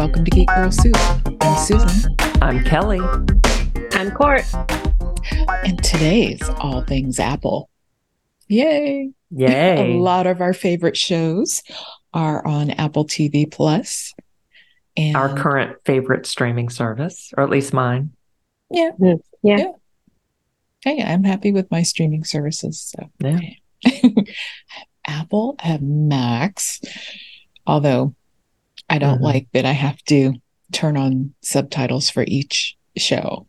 welcome to Geek Girl Soup. I'm Susan. I'm Kelly. I'm Cort. And today's All Things Apple. Yay. Yay. A lot of our favorite shows are on Apple TV Plus. And our current favorite streaming service, or at least mine. Yeah. Mm-hmm. Yeah. yeah. Hey, I'm happy with my streaming services. So. Yeah. Apple have Max, although I don't mm-hmm. like that I have to turn on subtitles for each show.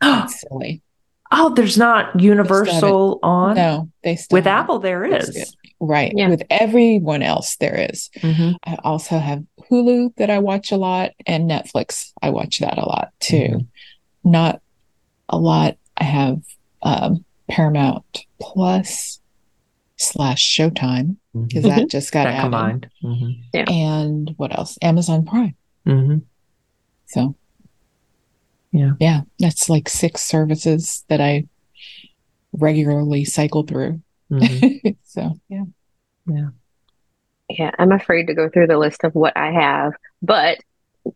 That's silly. Oh, there's not universal on? No, they still with Apple there is. Right. Yeah. With everyone else there is. Mm-hmm. I also have Hulu that I watch a lot and Netflix. I watch that a lot too. Mm-hmm. Not a lot. I have um, Paramount Plus slash Showtime because mm-hmm. that just got that added. combined. Mm-hmm. Yeah. And what else? Amazon Prime. Mm-hmm. So, yeah, yeah, that's like six services that I regularly cycle through. Mm-hmm. so, yeah, yeah, yeah. I'm afraid to go through the list of what I have, but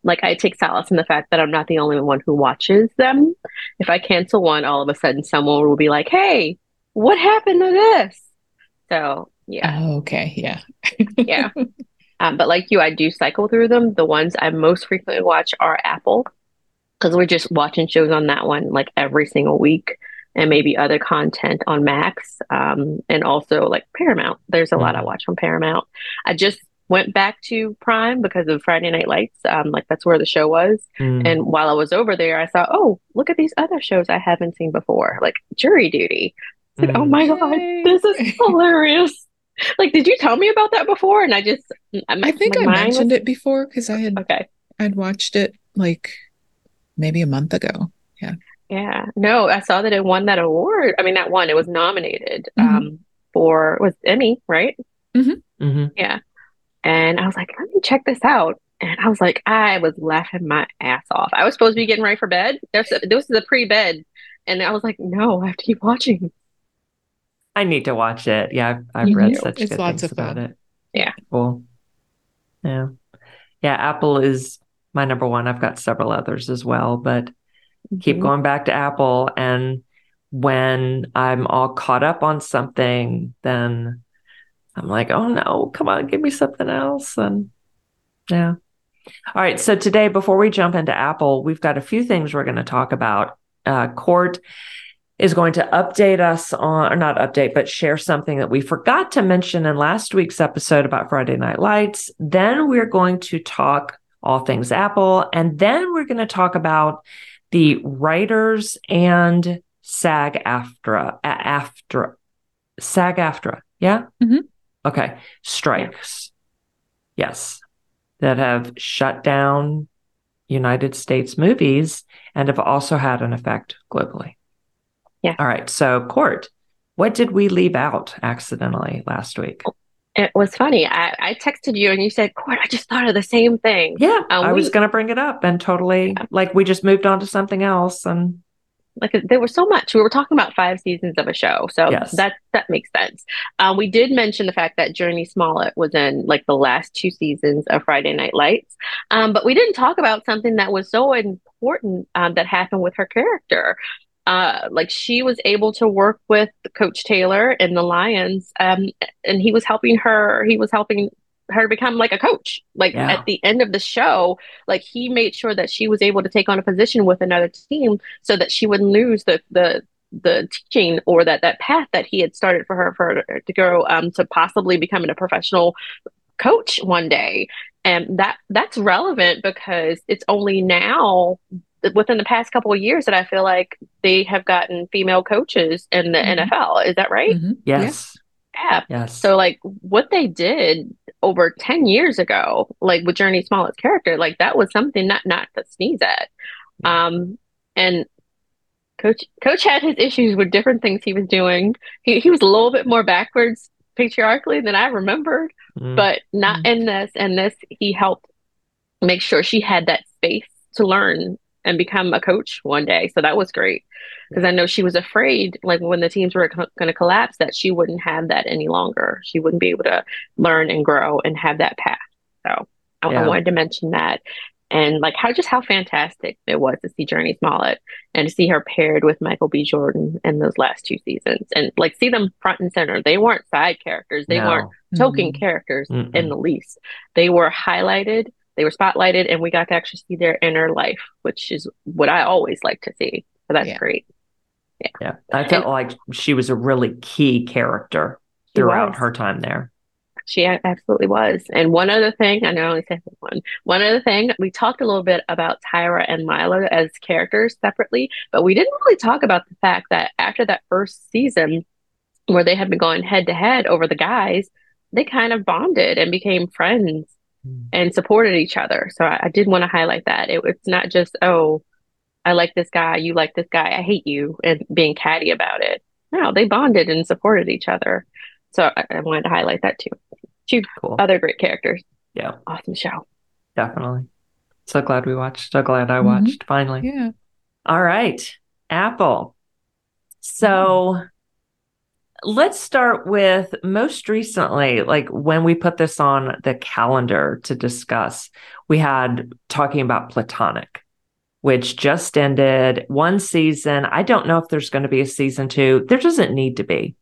like I take solace in the fact that I'm not the only one who watches them. If I cancel one, all of a sudden someone will be like, "Hey, what happened to this?" So yeah. Oh, okay. Yeah. yeah. Um, but like you, I do cycle through them. The ones I most frequently watch are Apple because we're just watching shows on that one like every single week and maybe other content on Max um, and also like Paramount. There's a lot I mm. watch on Paramount. I just went back to Prime because of Friday Night Lights. Um, like that's where the show was. Mm. And while I was over there, I thought, oh, look at these other shows I haven't seen before, like Jury Duty. Like, mm. oh my god, this is hilarious. like, did you tell me about that before? And I just, I think I mentioned was... it before because I had okay, I'd watched it like maybe a month ago. Yeah, yeah. No, I saw that it won that award. I mean, that one. It was nominated mm-hmm. um, for was Emmy, right? Mm-hmm. Mm-hmm. Yeah. And I was like, let me check this out. And I was like, I was laughing my ass off. I was supposed to be getting ready for bed. There's a, this is a pre-bed, and I was like, no, I have to keep watching. I need to watch it. Yeah, I've, I've read such it's good things about it. Yeah. Cool. Yeah. Yeah. Apple is my number one. I've got several others as well, but mm-hmm. keep going back to Apple. And when I'm all caught up on something, then I'm like, oh no, come on, give me something else. And yeah. All right. So today, before we jump into Apple, we've got a few things we're going to talk about. Uh, Cort is going to update us on, or not update, but share something that we forgot to mention in last week's episode about Friday Night Lights. Then we're going to talk all things Apple. And then we're going to talk about the writers and SAG AFTRA, AFTRA, SAG AFTRA. Yeah. Mm-hmm. Okay. Strikes. Yes. That have shut down United States movies and have also had an effect globally. Yeah. All right. So, Cort, what did we leave out accidentally last week? It was funny. I, I texted you and you said, Cort, I just thought of the same thing. Yeah. Um, I we, was going to bring it up and totally, yeah. like, we just moved on to something else. And like there was so much. We were talking about five seasons of a show, so yes. that that makes sense. Um, we did mention the fact that Jurnee Smollett was in like the last two seasons of Friday Night Lights, um, but we didn't talk about something that was so important um, that happened with her character uh, like she was able to work with Coach Taylor and the Lions, um, and he was helping her. He was helping her become like a coach. Like yeah. at the end of the show, like he made sure that she was able to take on a position with another team so that she wouldn't lose the the the teaching or that that path that he had started for her for her to go um, to possibly becoming a professional coach one day and that that's relevant because it's only now within the past couple of years that I feel like they have gotten female coaches in the mm-hmm. NFL. Is that right? Mm-hmm. Yes. Yeah. Yes. So like what they did over 10 years ago, like with Jurnee Smollett's character, like that was something not not to sneeze at. Um and coach coach had his issues with different things he was doing. He he was a little bit more backwards patriarchally than I remembered, mm. but not mm. in this. And this he helped make sure she had that space to learn and become a coach one day. So that was great because I know she was afraid, like when the teams were co- going to collapse, that she wouldn't have that any longer. She wouldn't be able to learn and grow and have that path. So I, yeah. I wanted to mention that. and like how just how fantastic it was to see Jurnee Smollett and to see her paired with Michael B. Jordan in those last two seasons, and like see them front and center. They weren't side characters. They no. weren't token mm-hmm. characters Mm-mm. in the least. They were highlighted. They were spotlighted, and we got to actually see their inner life, which is what I always like to see. So that's yeah. great. Yeah. yeah, I felt and, like she was a really key character throughout her time there. She absolutely was. And one other thing, I know I only said one. One other thing, we talked a little bit about Tyra and Lila as characters separately, but we didn't really talk about the fact that after that first season, where they had been going head to head over the guys, they kind of bonded and became friends mm. and supported each other. So I, I did want to highlight that. It, it's not just, oh, I like this guy, you like this guy, I hate you, and being catty about it. No, they bonded and supported each other. So I, I wanted to highlight that too. Two cool. other great characters. Yeah. Awesome show. Definitely. So glad we watched. So glad I mm-hmm. watched mm-hmm. finally. Yeah. All right. Apple. So mm-hmm. Let's start with most recently, like when we put this on the calendar to discuss, we had talking about Platonic, which just ended one season. I don't know if there's going to be a season two. There doesn't need to be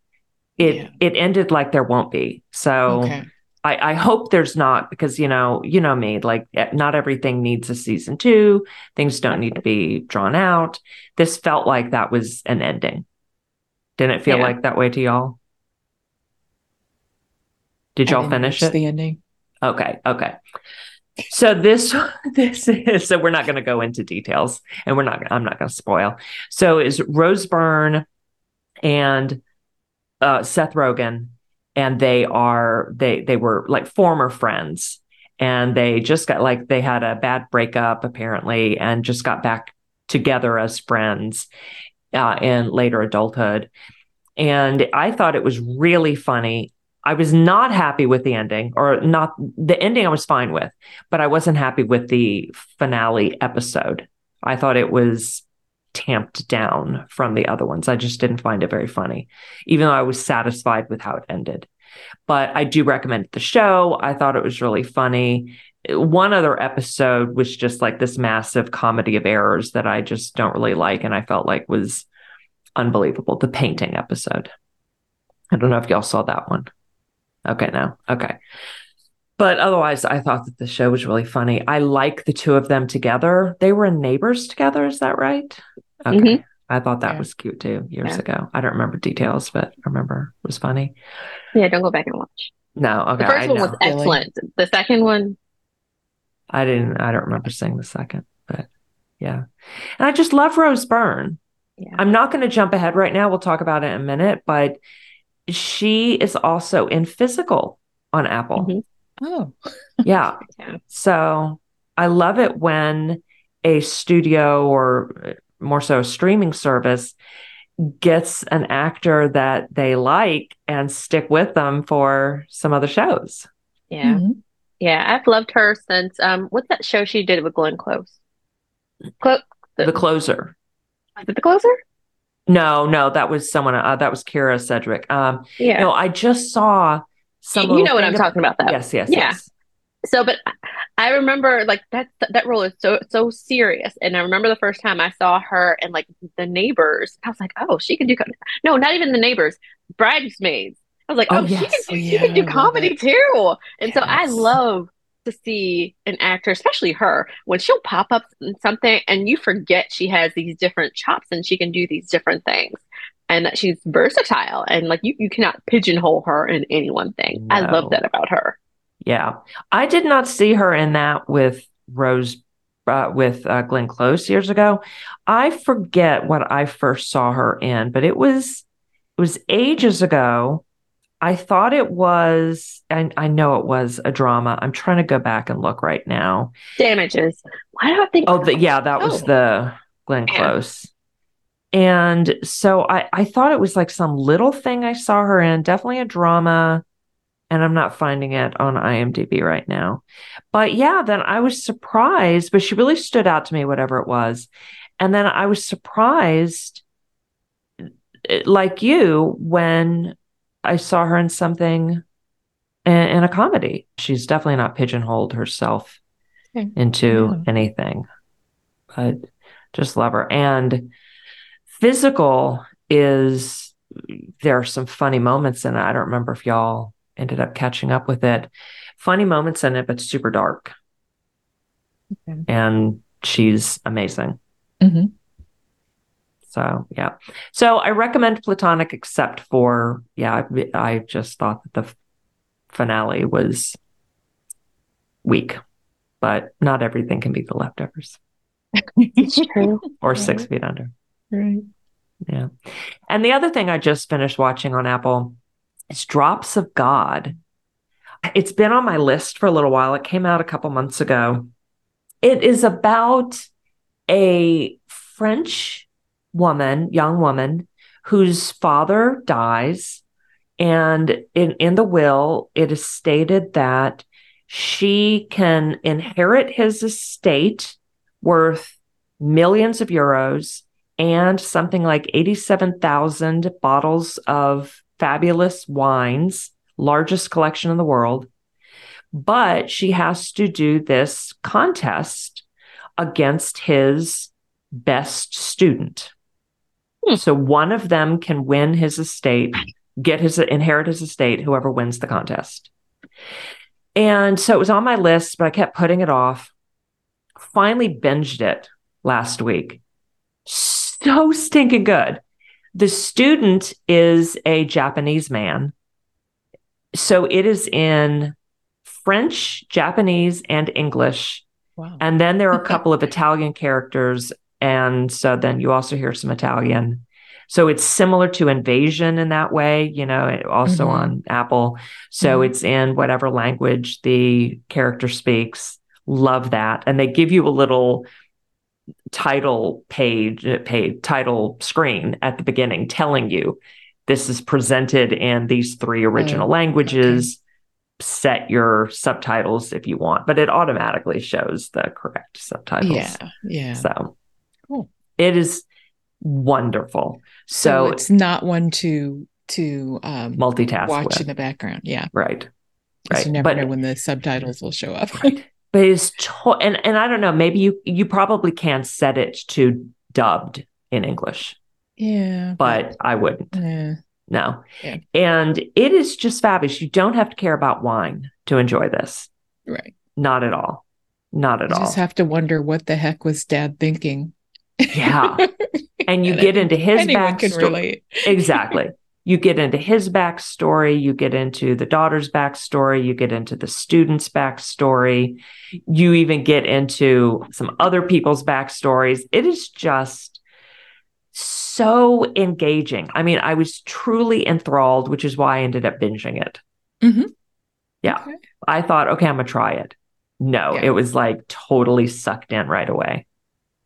it yeah. it ended like there won't be. So okay. I, I hope there's not because you know you know me like eh, not everything needs a season two. Things don't need to be drawn out. This felt like that was an ending. Didn't it feel yeah. like that way to y'all? Did y'all finish it? The ending. Okay. Okay. So this this is so we're not going to go into details, and we're not. I'm not going to spoil. So is Rose Byrne and uh, Seth Rogen, and they are they they were like former friends, and they just got like they had a bad breakup apparently, and just got back together as friends uh, in later adulthood. And I thought it was really funny. I was not happy with the ending, or not the ending. I was fine with, but I wasn't happy with the finale episode. I thought it was tamped down from the other ones. I just didn't find it very funny, even though I was satisfied with how it ended. But I do recommend the show. I thought it was really funny. One other episode was just like this massive comedy of errors that I just don't really like. And I felt like was unbelievable. The painting episode. I don't know if y'all saw that one. Okay, no. Okay. But otherwise, I thought that the show was really funny. I like the two of them together. They were in neighbors together. Is that right? Okay. Mm-hmm. I thought that yeah. was cute too years yeah. ago. I don't remember details, but I remember it was funny. Yeah, don't go back and watch. No, okay. The first I one know. was excellent. Really? The second one, I didn't. I don't remember seeing the second, but yeah. And I just love Rose Byrne. Yeah. I'm not going to jump ahead right now. We'll talk about it in a minute, but she is also in physical on Apple. Mm-hmm. Oh, yeah. yeah. So I love it when a studio or more so a streaming service gets an actor that they like and stick with them for some other shows. Yeah. Mm-hmm. Yeah. I've loved her since um what's that show she did with Glenn Close? Clo- the, the Closer. Was it the Closer? No, no, that was someone. Uh, that was Kyra Sedgwick. Um, yeah. No, I just saw some you know what I'm talking about though. Yes, yes, yeah. Yes. So, but I remember like that that role is so so serious, and I remember the first time I saw her and like the neighbors. I was like, oh, she can do no, not even the neighbors, bridesmaids. I was like, oh, oh yes. she can do, oh, yeah, she can do comedy too. And yes. so I love to see an actor, especially her, when she'll pop up in something and you forget she has these different chops and she can do these different things and that she's versatile and like you, you cannot pigeonhole her in any one thing. No. I love that about her. Yeah. I did not see her in that with Rose uh, with uh, Glenn Close years ago. I forget what I first saw her in, but it was it was ages ago. I thought it was, and I know it was a drama. I'm trying to go back and look right now. Damages. Why do I think? Oh, the, yeah, that oh. was the Glenn Close. And so I, I thought it was like some little thing I saw her in, definitely a drama. And I'm not finding it on IMDb right now. But yeah, then I was surprised, but she really stood out to me, whatever it was. And then I was surprised, eh, like you, when I saw her in something in, in a comedy. She's definitely not pigeonholed herself okay. into yeah. anything. But just love her. And physical is there are some funny moments in it. I don't remember if y'all ended up catching up with it. Funny moments in it, but super dark. Okay. And she's amazing. Mm-hmm. So yeah. So I recommend Platonic, except for yeah, I, I just thought that the finale was weak, but not everything can be the leftovers. it's true. or six feet under. Right. Yeah. And the other thing I just finished watching on Apple is Drops of God. It's been on my list for a little while. It came out a couple months ago. It is about a French woman, young woman, whose father dies. And in, in the will, it is stated that she can inherit his estate worth millions of euros and something like 87,000 bottles of fabulous wines, largest collection in the world. But she has to do this contest against his best student. Hmm. So one of them can win his estate, get his inherit his estate, whoever wins the contest. And so it was on my list, but I kept putting it off. Finally binged it last week. So stinking good. The student is a Japanese man. So it is in French, Japanese, and English. Wow. And then there are a couple of Italian characters. And so then you also hear some Italian. So it's similar to Invasion in that way, you know, also mm-hmm. on Apple. So mm-hmm. it's in whatever language the character speaks. Love that. And they give you a little title page, uh, page title screen at the beginning telling you this is presented in these three original oh, languages. Okay. Set your subtitles if you want, but it automatically shows the correct subtitles. Yeah. Yeah. So. It is wonderful. So, so it's not one to to um multitask watch with. in the background. Yeah. Right. Right. You never but, know when the subtitles will show up. Right but it's to- and and I don't know. Maybe you you probably can set it to dubbed in English. Yeah, but I wouldn't. Yeah. No. Yeah. And it is just fabulous. You don't have to care about wine to enjoy this. Right. Not at all. Not at all. you all. Just have to wonder what the heck was Dad thinking. Yeah. And you get into his backstory. exactly you get into his backstory, you get into the daughter's backstory, you get into the student's backstory, you even get into some other people's backstories. It is just so engaging. I mean, I was truly enthralled, which is why I ended up binging it. Mm-hmm. Yeah. Okay. I thought, okay, I'm going to try it. No, yeah. it was like totally sucked in right away.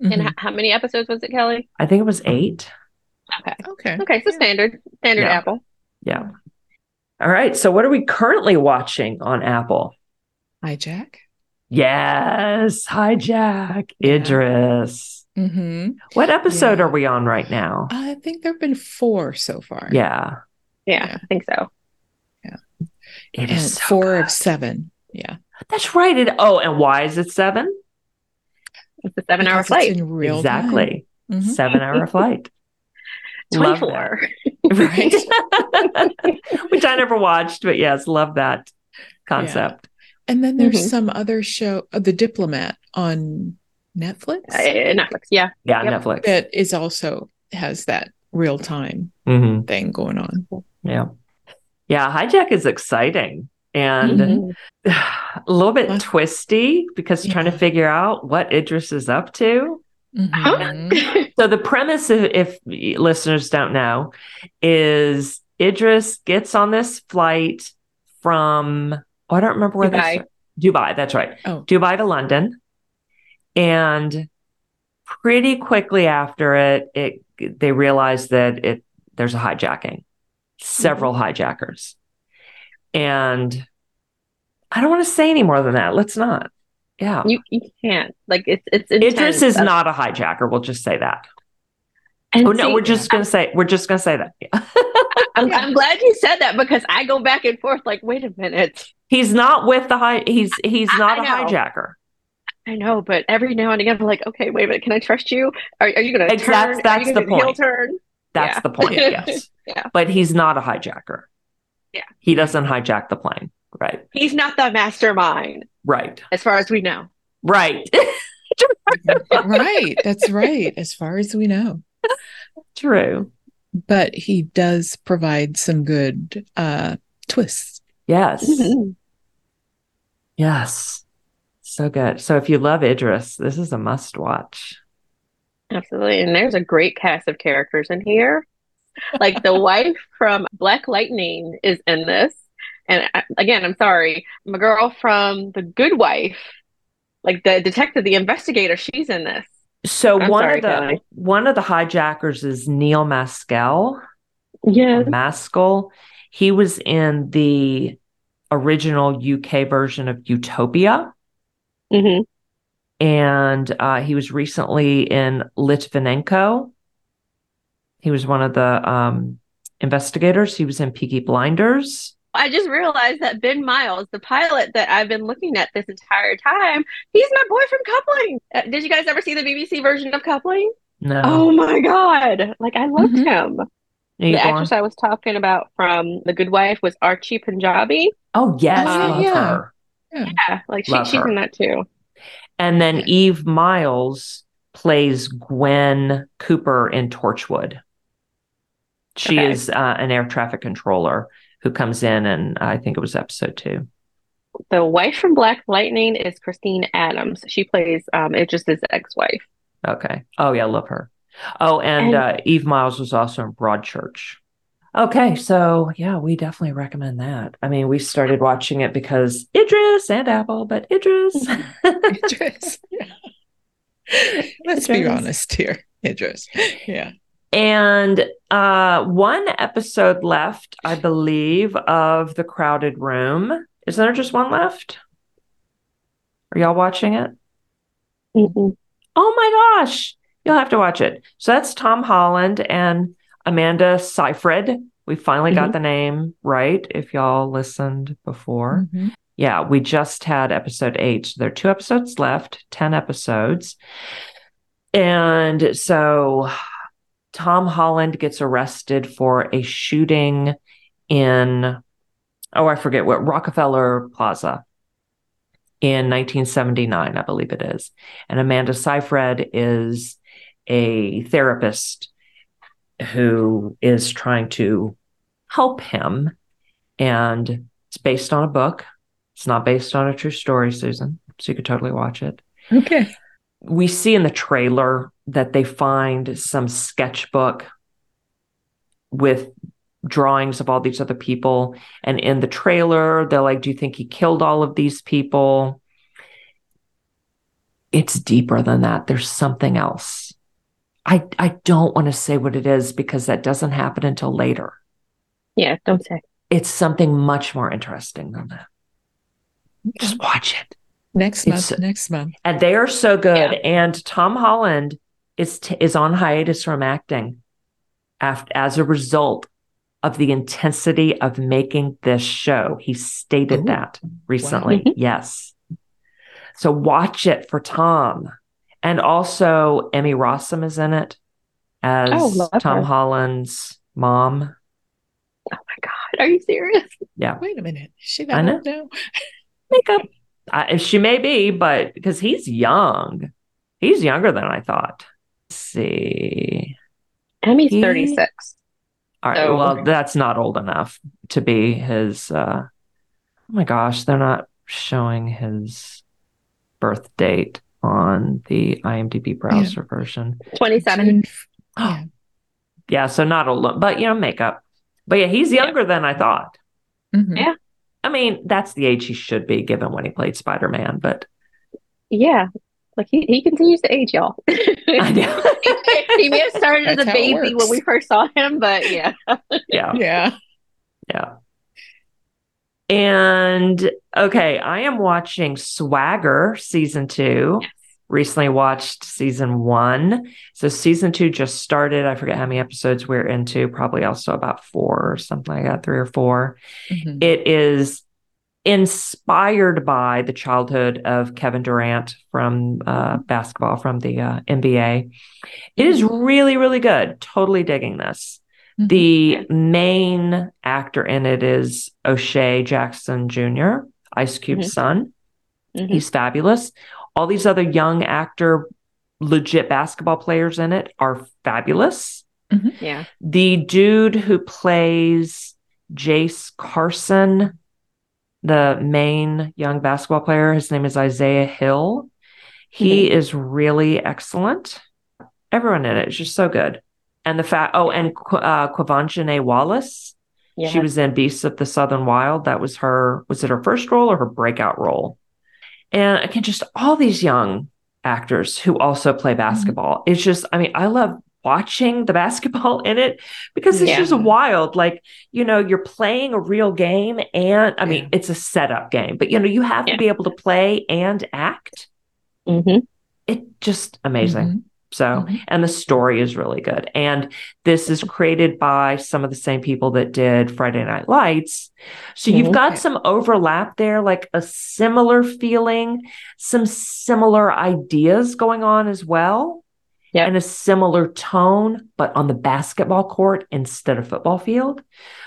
And mm-hmm. how many episodes was it, Kelly? I think it was eight. Okay. Okay. Okay. So yeah. standard, standard yeah. Apple. Yeah. All right. So what are we currently watching on Apple? Hi, Jack. Yes, Hijack. Yeah. Idris. Mm-hmm. What episode are we on right now? I think there have been four so far. Yeah. Yeah, I think so. Yeah. It is so four good. of seven. Yeah. That's right. It, oh, and why is it seven? It's a seven hour flight. in real exactly. Mm-hmm. Seven hour flight. 24. right. Which I never watched, but yes, love that concept. Yeah. And then there's mm-hmm. some other show, uh, The Diplomat on Netflix. Uh, Netflix, yeah. Yeah, yep. Netflix. That is also has that real time mm-hmm. thing going on. Yeah. Yeah, Hijack is exciting and mm-hmm. a little bit twisty because yeah. trying to figure out what Idris is up to. Mm-hmm. so the premise, if, if listeners don't know, is Idris gets on this flight from oh, I don't remember where Dubai. This, Dubai, that's right. Oh. Dubai to London. And pretty quickly after it, it they realize that it there's a hijacking, several mm-hmm. hijackers. And I don't want to say any more than that. Let's not. Yeah. You you can't. Like it's it's intense. Idris is not a hijacker, we'll just say that. And oh no, we're just gonna say we're just gonna say that. I'm, I'm, glad you said that because I go back and forth like, wait a minute. He's not with the high he's he's not I, I a hijacker. I know, but every now and again, I'm like, okay, wait a minute, can I trust you? Are, are you going to exactly? Turn? That's the point. Turn? That's yeah. the point. Yes. yeah. But he's not a hijacker. Yeah. He doesn't hijack the plane. Right. He's not the mastermind. Right. As far as we know. Right. right. That's right. As far as we know. True. But he does provide some good uh twists. Yes. Mm-hmm. Yes. So good. So if you love Idris, this is a must watch. Absolutely. And there's a great cast of characters in here. Like the wife from Black Lightning is in this. And uh, again, I'm sorry, my girl from The Good Wife, like the detective, the investigator, she's in this. So I'm one sorry, of the Kelly. one of the hijackers is Neil Maskell. Yeah. Maskell. He was in the original UK version of Utopia. Mm-hmm. And uh, he was recently in Litvinenko. He was one of the um, investigators. He was in Peaky Blinders. I just realized that Ben Miles, the pilot that I've been looking at this entire time, he's my boy from Coupling. Uh, did you guys ever see the BBC version of Coupling? No. Oh my god! Like I loved mm-hmm. him. the actress I was talking about from The Good Wife was Archie Panjabi. Oh yes, love yeah. her. Yeah, like she, she's in that too. And then Eve Miles plays Gwen Cooper in Torchwood. She okay. is uh, an air traffic controller who comes in, and I think it was episode two. The wife from Black Lightning is Christine Adams. She plays um, Idris's ex-wife. Okay. Oh yeah, love her. Oh, and, and uh, Eve Miles was also in Broadchurch. Okay, so yeah, we definitely recommend that. I mean, we started watching it because Idris and Apple, but Idris. Idris. Yeah. Let's Idris. be honest here. Idris. Yeah. And uh, one episode left, I believe, of The Crowded Room. Is there just one left? Are y'all watching it? Mm-hmm. Oh my gosh. You'll have to watch it. So that's Tom Holland and Amanda Seyfried. We finally mm-hmm. got the name right. If y'all listened before. Mm-hmm. Yeah, we just had episode eight. So there are two episodes left, 10 episodes. And so Tom Holland gets arrested for a shooting in, oh, I forget what, Rockefeller Plaza in 1979, I believe it is. And Amanda Seyfried is a therapist who is trying to help him. And it's based on a book. It's not based on a true story, Susan. So you could totally watch it. Okay. We see in the trailer that they find some sketchbook with drawings of all these other people. And in the trailer, they're like, Do you think he killed all of these people? It's deeper than that. There's something else. I I don't want to say what it is because that doesn't happen until later. Yeah, don't say. It's something much more interesting than that. Just watch it. Next month. It's, next month. And they are so good. Yeah. And Tom Holland is t- is on hiatus from acting after, as a result of the intensity of making this show. He stated Ooh. that recently. Wow. yes. So watch it for Tom. And also, Emmy Rossum is in it as oh, Tom her. Holland's mom. Oh my God. Are you serious? Yeah. Wait a minute. Is she that old now? Makeup. I, she may be, but because he's young, he's younger than I thought. Let's see. Emmy's he... 36. All right. So... Well, that's not old enough to be his. Uh... Oh my gosh. They're not showing his birth date on the IMDb browser yeah. version. 27. yeah. yeah, so not a but you know, makeup. But yeah, he's younger yeah. than I thought. Mm-hmm. Yeah. I mean, that's the age he should be given when he played Spider Man, but yeah, like he, he continues to age, y'all. I know. he may have started as a baby when we first saw him, but yeah. yeah. Yeah. Yeah. And okay, I am watching Swagger season two. Yes. Recently watched season one. So season two just started. I forget how many episodes we're into, probably also about four or something like that, three or 4 mm-hmm. It is inspired by the childhood of Kevin Durant from uh, basketball from the uh, NBA. It is really, really good. Totally digging this. Mm-hmm. The main actor in it is O'Shea Jackson Jr., Ice Cube's mm-hmm. son. Mm-hmm. He's fabulous. All these other young actor, legit basketball players in it are fabulous. Mm-hmm. Yeah. The dude who plays Jace Carson, the main young basketball player, his name is Isaiah Hill. He mm-hmm. is really excellent. Everyone in it is just so good. And the fact, oh, and uh, Quvenzhané Wallis, yeah. she was in Beasts of the Southern Wild. That was her, was it her first role or her breakout role? And again, just all these young actors who also play mm-hmm. basketball. Mm-hmm. It's just, I mean, I love watching the basketball in it because it's yeah. just wild. Like, you know, you're playing a real game and I mean, it's a setup game, but you know, you have yeah. to be able to play and act. Mm-hmm. It just amazing. Mm-hmm. So, mm-hmm. and the story is really good. And this is created by some of the same people that did Friday Night Lights. So you've got mm-hmm. some overlap there, like a similar feeling, some similar ideas going on as well yep. and a similar tone, but on the basketball court instead of football field.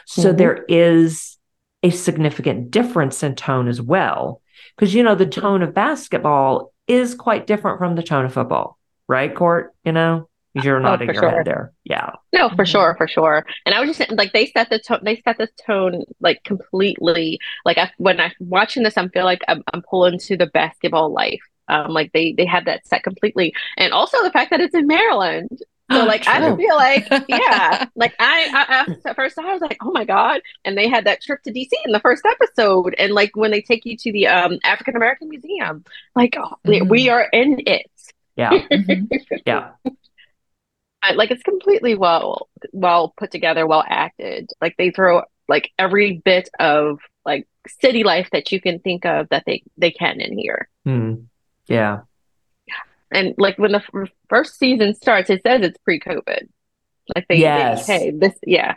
So mm-hmm. there is a significant difference in tone as well. Because, you know, the tone of basketball is quite different from the tone of football, right, Cort? You know? You're nodding oh, your sure. head there. Yeah. No, for mm-hmm. sure, for sure. And I was just like, they set the tone. They set the tone like completely. Like I, when I'm watching this, I feel like I'm, I'm pulling to the basketball life. Um, like they they have that set completely, and also the fact that it's in Maryland. So like True. I feel like yeah, like I, I at first I was like oh my god, and they had that trip to DC in the first episode, and like when they take you to the um, African American Museum, like oh, mm-hmm. we are in it. Yeah, mm-hmm. yeah. Like it's completely well well put together, well acted. Like they throw like every bit of like city life that you can think of that they they can in here. Mm. Yeah. And like when the f- first season starts, it says it's pre-COVID. Like they, yes. They, hey, this, yeah.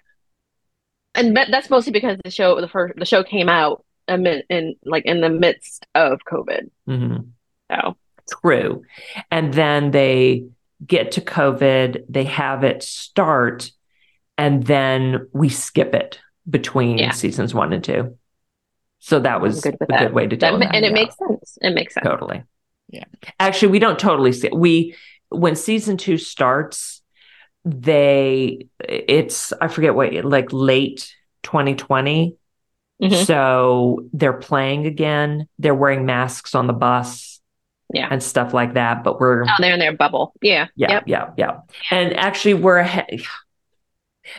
And that's mostly because the show, the first, the show came out in, in like in the midst of COVID. Mm-hmm. So true. And then they get to COVID, they have it start, and then we skip it between yeah. seasons one and two. So that was good a that. good way to do it. And it makes sense. It makes sense. Totally. Yeah. Actually, we don't totally see it. We when season two starts, they it's I forget what like late 2020. Mm-hmm. So they're playing again. They're wearing masks on the bus. Yeah. And stuff like that. But we're oh, they're in their bubble. Yeah. Yeah. Yep. Yeah. Yeah. And actually we're ahead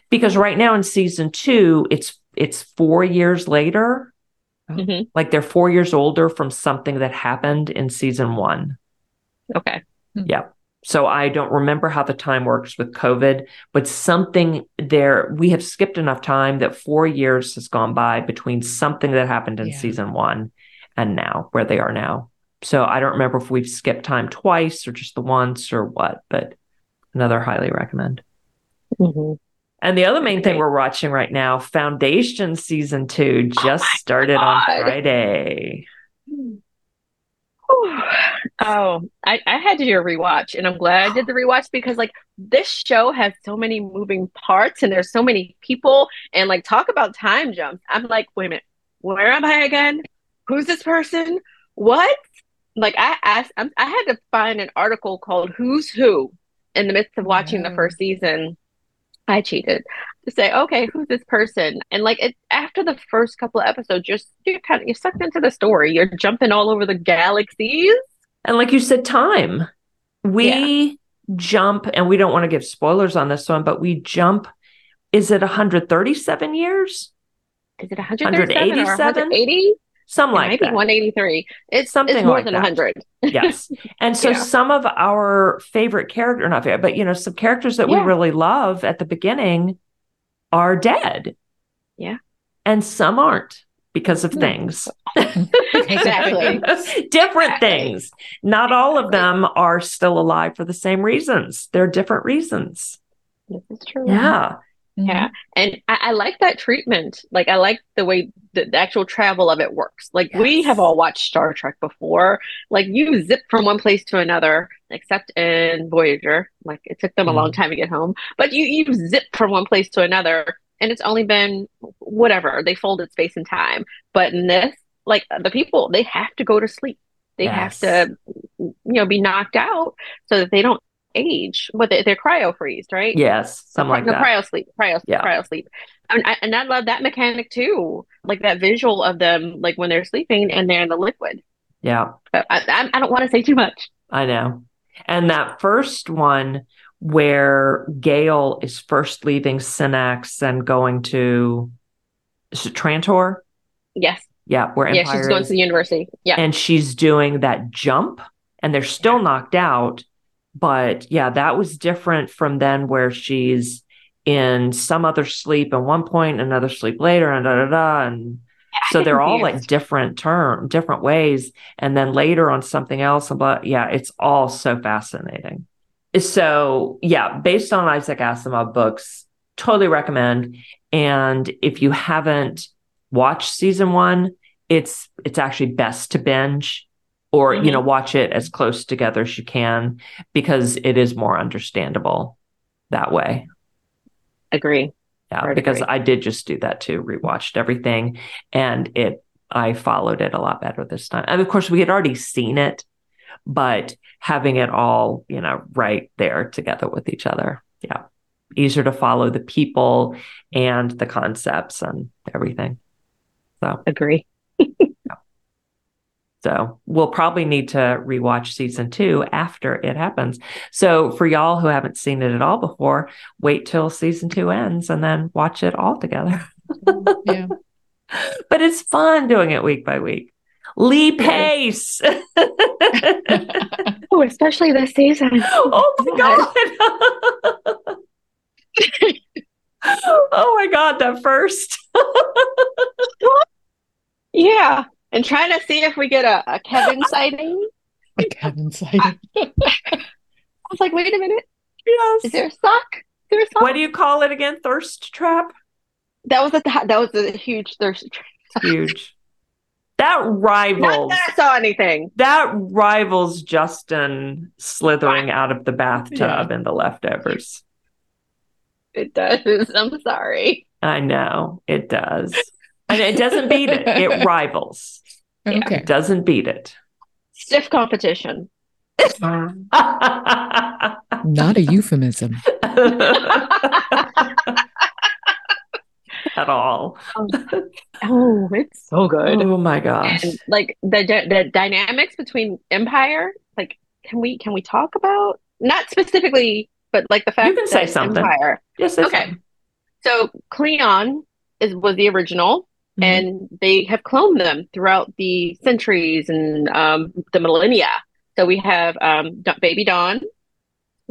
because right now in season two, it's it's four years later Mm-hmm. Like they're four years older from something that happened in season one. Okay. Hmm. Yeah. So I don't remember how the time works with COVID, but something there, we have skipped enough time that four years has gone by between something that happened in yeah. season one and now, where they are now. So I don't remember if we've skipped time twice or just the once or what, but another highly recommend. Mm-hmm. And the other main thing we're watching right now, Foundation season two oh just oh started God. on Friday. Oh, I, I had to do a rewatch, and I'm glad I did the rewatch because like this show has so many moving parts, and there's so many people, and like talk about time jumps. I'm like, wait a minute, where am I again? Who's this person? What? Like I asked, I'm, i had to find an article called "Who's Who" in the midst of watching the first season I cheated to say, okay, who's this person? And like it after the first couple of episodes, you're you're kind of you're sucked into the story. You're jumping all over the galaxies. And like you said, time. We yeah. jump, and we don't want to give spoilers on this one, but we jump. Is it 137 years? Is it 187 or 180? Something like maybe that. 183. It's something it's more like than that. 100. yes. And so yeah. some of our favorite character, not favorite, but you know, some characters that yeah. we really love at the beginning are dead. Yeah. And some aren't because of hmm. things. exactly. different exactly. things. Not all of them are still alive for the same reasons. They're different reasons. This is true. Yeah. Mm-hmm. Yeah. And I, I, like that treatment. Like, I like the way the, the actual travel of it works. Like, yes. we have all watched Star Trek before. Like, you zip from one place to another, except in Voyager. Like, it took them mm-hmm. a long mm-hmm. time to get home, but you, you zip from one place to another. And it's only been whatever, they folded space and time. But in this, like, the people, they have to go to sleep. They yes. have to, you know, be knocked out so that they don't age what they, they're cryo freezed right? Yes something like the that. cryo sleep cryo, yeah. cryo sleep and I, and I love that mechanic too like that visual of them like when they're sleeping and they're in the liquid. Yeah. But I, I, don't want to say too much. I know. And that first one where Gaal is first leaving Synnax and going to is it trantor? Yes. Yeah where yeah she's going to the university. Yeah. And she's doing that jump and they're still knocked out but yeah, that was different from then where she's in some other sleep at one point, another sleep later, and da da da. And so they're all like different term, different ways. And then later on something else. But yeah, it's all so fascinating. So yeah, based on Isaac Asimov books, totally recommend. And if you haven't watched season one, it's it's actually best to binge or mm-hmm. you know watch it as close together as you can because it is more understandable that way. Agree. Yeah because agree. i did just do that too rewatched everything and it i followed it a lot better this time. And of course we had already seen it but having it all you know right there together with each other. Yeah. Easier to follow the people and the concepts and everything. So agree so we'll probably need to rewatch season two after it happens. So for y'all who haven't seen it at all before, wait till season two ends and then watch it all together. Mm-hmm. yeah. But it's fun doing it week by week. Lee Pace. oh, especially this season. Oh my God. oh my God, that first. yeah and trying to see if we get a, a Kevin sighting. A Kevin sighting. I was like, wait a minute. Yes. Is there a sock? Is there a sock? What do you call it again? Thirst trap? That was a that was a huge thirst trap. Huge. That rivals. Not that I saw anything. That rivals Justin slithering out of the bathtub yeah. in the leftovers. It does. I'm sorry. I know it does. And it doesn't beat it. It rivals. Okay. It doesn't beat it. Stiff competition. Not a euphemism. At all. Um, oh, it's so oh, good. Oh, oh my gosh. And like the the dynamics between Empire, like can we can we talk about not specifically, but like the fact you can say something. Empire. Yes, okay. Something. So Cleon is was the original. Mm-hmm. And they have cloned them throughout the centuries and um, the millennia. So we have um, Baby Dawn,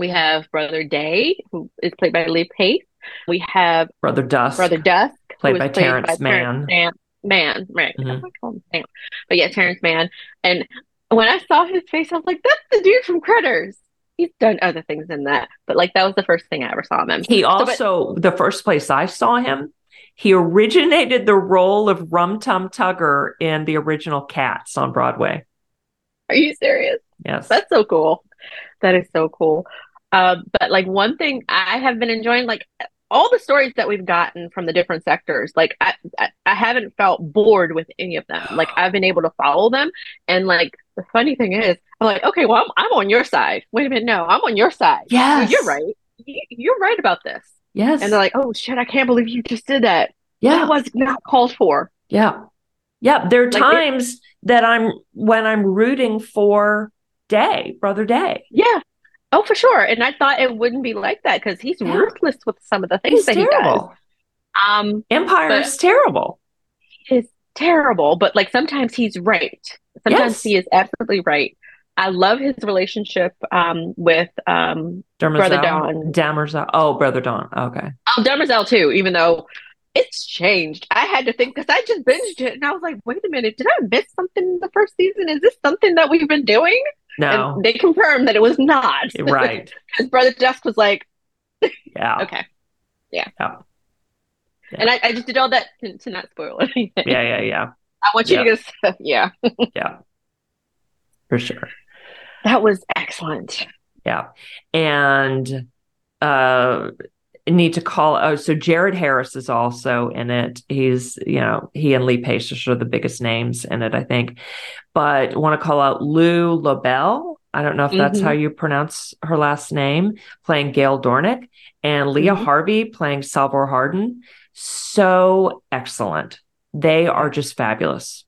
we have Brother Day, who is played by Lee Pace. We have Brother Dusk, Brother Dusk, played by played Terrence by Mann. Terrence Mann, right? Mm-hmm. But yeah, Terrence Mann. And when I saw his face, I was like, "That's the dude from Critters." He's done other things than that, but like that was the first thing I ever saw him. He also, so, but, the first place I saw him, he originated the role of Rum Tum Tugger in the original Cats on Broadway. Are you serious? Yes. That's so cool. That is so cool. Uh, but like one thing I have been enjoying, like all the stories that we've gotten from the different sectors, like I, I, I haven't felt bored with any of them. Like I've been able to follow them. And like the funny thing is, I'm like, okay, well, I'm, I'm on your side. Wait a minute. No, I'm on your side. Yeah. You're right. You're right about this. Yes. And they're like, oh shit, I can't believe you just did that. Yeah. That was not called for. Yeah. Yeah. There are like times it, that I'm when I'm rooting for Day, Brother Day. Yeah. Oh, for sure. And I thought it wouldn't be like that because he's yeah. ruthless with some of the things he's that terrible. he does. Um Empire is terrible. He Is terrible, but like sometimes he's right. Sometimes yes. he is absolutely right. I love his relationship um, with um, Brother Dawn. Demerzel. Oh, Brother Dawn. Okay. Oh, Demerzel too, even though it's changed. I had to think because I just binged it and I was like, wait a minute, did I miss something in the first season? Is this something that we've been doing? No. And they confirmed that it was not. Right. Because Brother Dusk was like, yeah. Okay. Yeah. Yeah. Yeah. And I, I, just did all that to, to, not spoil anything. Yeah, yeah, yeah. I want you yeah. to just, Yeah. yeah. For sure. That was excellent. Yeah. And uh need to call oh so jared harris is also in it he's you know he and lee pace are the biggest names in it i think but want to call out lou llobell i don't know if that's mm-hmm. how you pronounce her last name playing gaal dornick and leah mm-hmm. harvey playing salvor hardin so excellent they are just fabulous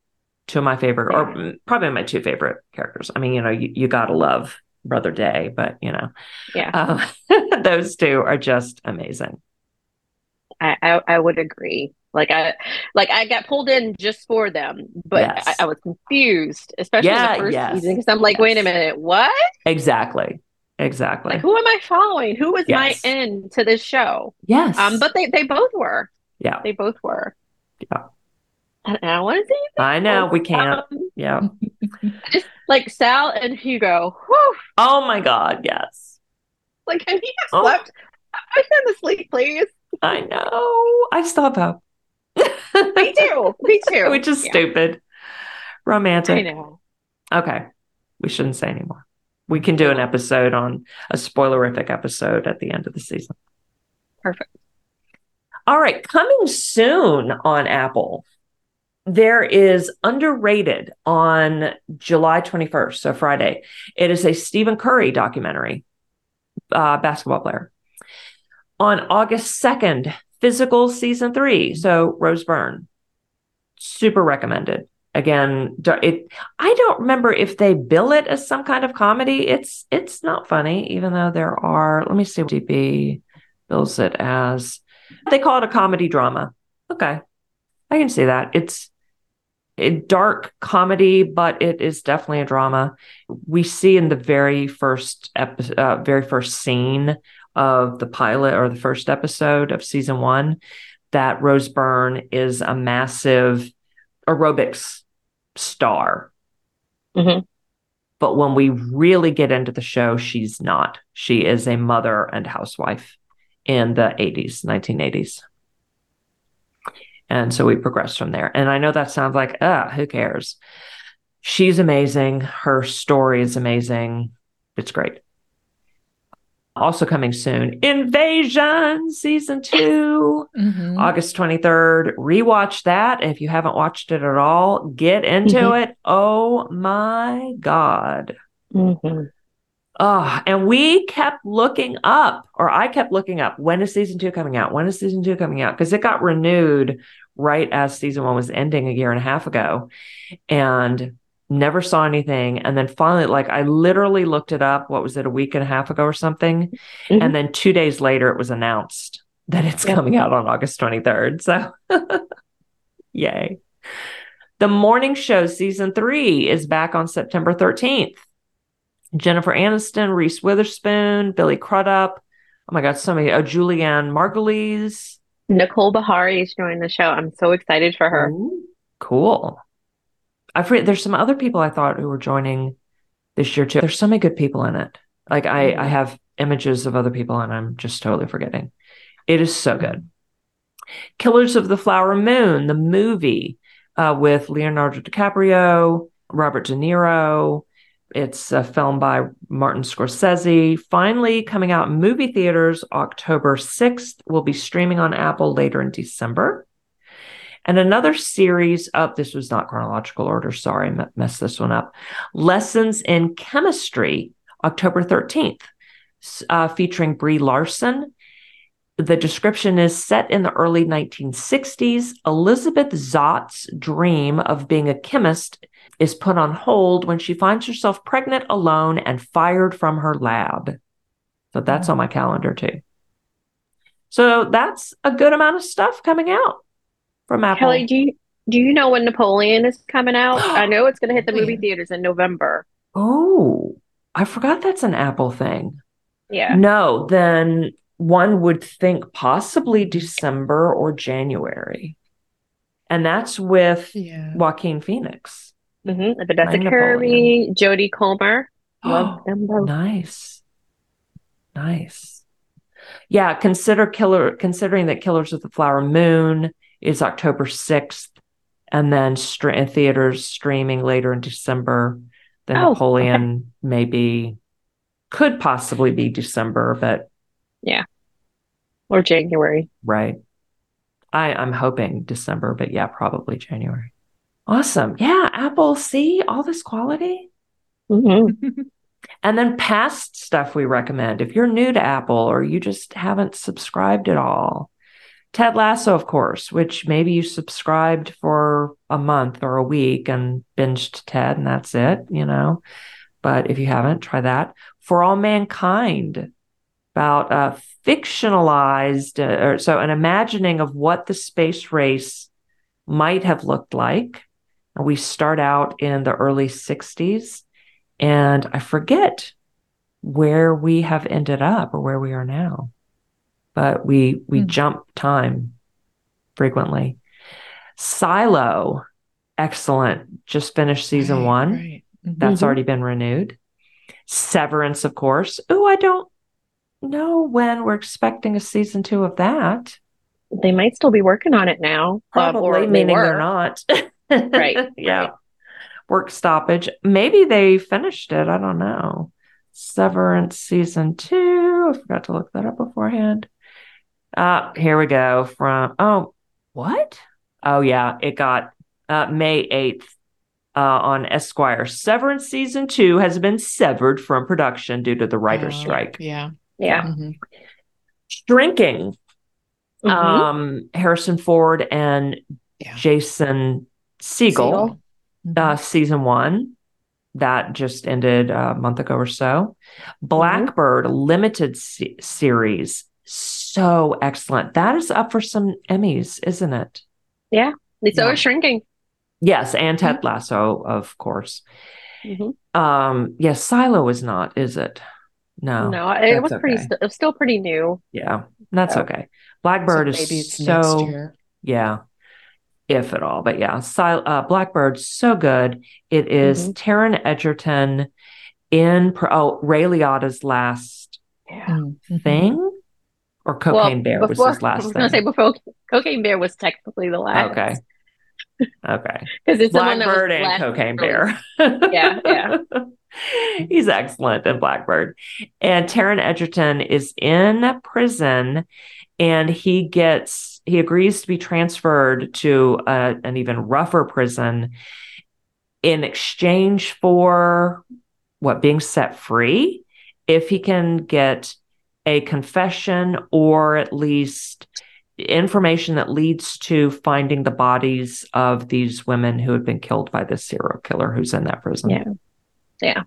two of my favorite or probably my two favorite characters i mean you know you, you gotta love Brother Day, but you know, yeah, uh, those two are just amazing. I, I, I would agree. Like I like I got pulled in just for them, but yes. I, I, was confused, especially yeah, the first yes. season, because I'm like, yes. wait a minute, what? Exactly. Exactly. Like, who am I following? Who was my end to this show? Yes. Um, but they they both were. Yeah. They both were. Yeah. I want to see. I know we can't. Um, yeah. Just like Sal and Hugo. Whew. Oh my God, yes. Like, can he have oh. slept? I him to sleep, please. I know. I stop up. Me too. Me too. Which is yeah. stupid. Romantic. I know. Okay. We shouldn't say anymore. We can do an episode on a spoilerific episode at the end of the season. Perfect. All right. Coming soon on Apple there is underrated on July 21st, so Friday. It is a Stephen Curry documentary, uh, basketball player. On August 2nd, Physical season three, so Rose Byrne. Super recommended. Again, it. I don't remember if they bill it as some kind of comedy. It's it's not funny, even though there are. Let me see. what DB bills it as. They call it a comedy drama. Okay, I can see that. It's dark comedy, but it is definitely a drama. We see in the very first episode, uh, very first scene of the pilot or the first episode of season one that Rose Byrne is a massive aerobics star. Mm-hmm. But when we really get into the show, she's not. She is a mother and housewife in the 80s, 1980s. And so we progressed from there. And I know that sounds like, ah, who cares? She's amazing. Her story is amazing. It's great. Also coming soon, Invasion season 2 mm-hmm. August 23rd. Rewatch that. If you haven't watched it at all, get into mm-hmm. it. Oh my God. Mm-hmm. Oh, and we kept looking up, or I kept looking up, when is season two coming out? When is season two coming out? Because it got renewed right as season one was ending a year and a half ago and never saw anything. And then finally, like I literally looked it up. What was it, a week and a half ago or something? Mm-hmm. And then two days later, it was announced that it's yep. coming out on August 23rd. So, yay. The morning show season three is back on September 13th. Jennifer Aniston, Reese Witherspoon, Billy Crudup. Oh my God, so many. Oh, Julianna Margulies. Nicole Beharie is joining the show. I'm so excited for her. Ooh, cool. I forget there's some other people I thought who were joining this year too. There's so many good people in it. Like I, I have images of other people and I'm just totally forgetting. It is so good. Killers of the Flower Moon, the movie uh, with Leonardo DiCaprio, Robert De Niro, it's a film by Martin Scorsese. Finally coming out in movie theaters October 6th. Will be streaming on Apple later in December. And another series of this was not chronological order. Sorry, I messed this one up. Lessons in Chemistry, October 13th, uh, featuring Brie Larson. The description is set in the early 1960s. Elizabeth Zott's dream of being a chemist is put on hold when she finds herself pregnant alone and fired from her lab. So that's on my calendar too. So that's a good amount of stuff coming out from Apple. Kelly, do you do you know when Napoleon is coming out? I know it's going to hit the movie theaters in November. Oh, I forgot that's an Apple thing. Yeah. No, then one would think possibly December or January. And that's with yeah. Joaquin Phoenix. Mm-hmm. Vanessa Kirby, Jodie Comer. Love them both. Nice. Nice. Yeah, consider killer considering that Killers of the Flower Moon is October 6th and then in theaters streaming later in December. Then oh, Napoleon okay. maybe could possibly be December, but yeah. Or January. Right. I, I'm hoping December, but yeah, probably January. Awesome. Yeah, Apple, see all this quality. Mm-hmm. and then past stuff we recommend. If you're new to Apple or you just haven't subscribed at all, Ted Lasso, of course, which maybe you subscribed for a month or a week and binged Ted, and that's it, you know. But if you haven't, try that. For All Mankind, about a fictionalized, uh, or so an imagining of what the space race might have looked like. And We start out in the early 60s, and I forget where we have ended up or where we are now but we we mm. jump time frequently. Silo, excellent. Just finished season right, one. Right. Mm-hmm. That's mm-hmm. already been renewed. Severance, of course. Oh, I don't know when we're expecting a season two of that. They might still be working on it now. Probably, meaning they are not. right. yeah. Right. Work stoppage. Maybe they finished it. I don't know. Severance season two. I forgot to look that up beforehand. Uh, here we go from, oh, what? Oh, yeah, it got uh, May 8th uh, on Esquire. Severance season two has been severed from production due to the writer's oh, strike. Yeah. Yeah. Mm-hmm. Shrinking. Mm-hmm. Um, Harrison Ford and yeah. Jason Segel. Mm-hmm. Uh, season one that just ended a month ago or so. Mm-hmm. Blackbird limited se- series so excellent. That is up for some Emmys, isn't it? Yeah. it's yeah. is shrinking. Yes, and Ted mm-hmm. Lasso, of course. Mm-hmm. Um, yes, Silo is not, is it? No, no, it was okay. pretty. St- it was still pretty new. Yeah, that's so. okay. Blackbird so is so yeah, if at all, but yeah, Sil- uh, Blackbird so good. It is mm-hmm. Taron Egerton in pro- oh Ray Liotta's last yeah. Mm-hmm. thing or Cocaine well, Bear before, was his last thing. I was going to say before Cocaine Bear was technically the last. Okay. Okay. Because it's Blackbird and Cocaine Bear. yeah, yeah. He's excellent in Blackbird. And Taron Egerton is in prison and he gets he agrees to be transferred to a, an even rougher prison in exchange for what being set free if he can get a confession or at least information that leads to finding the bodies of these women who had been killed by this serial killer who's in that prison. Yeah. Yeah.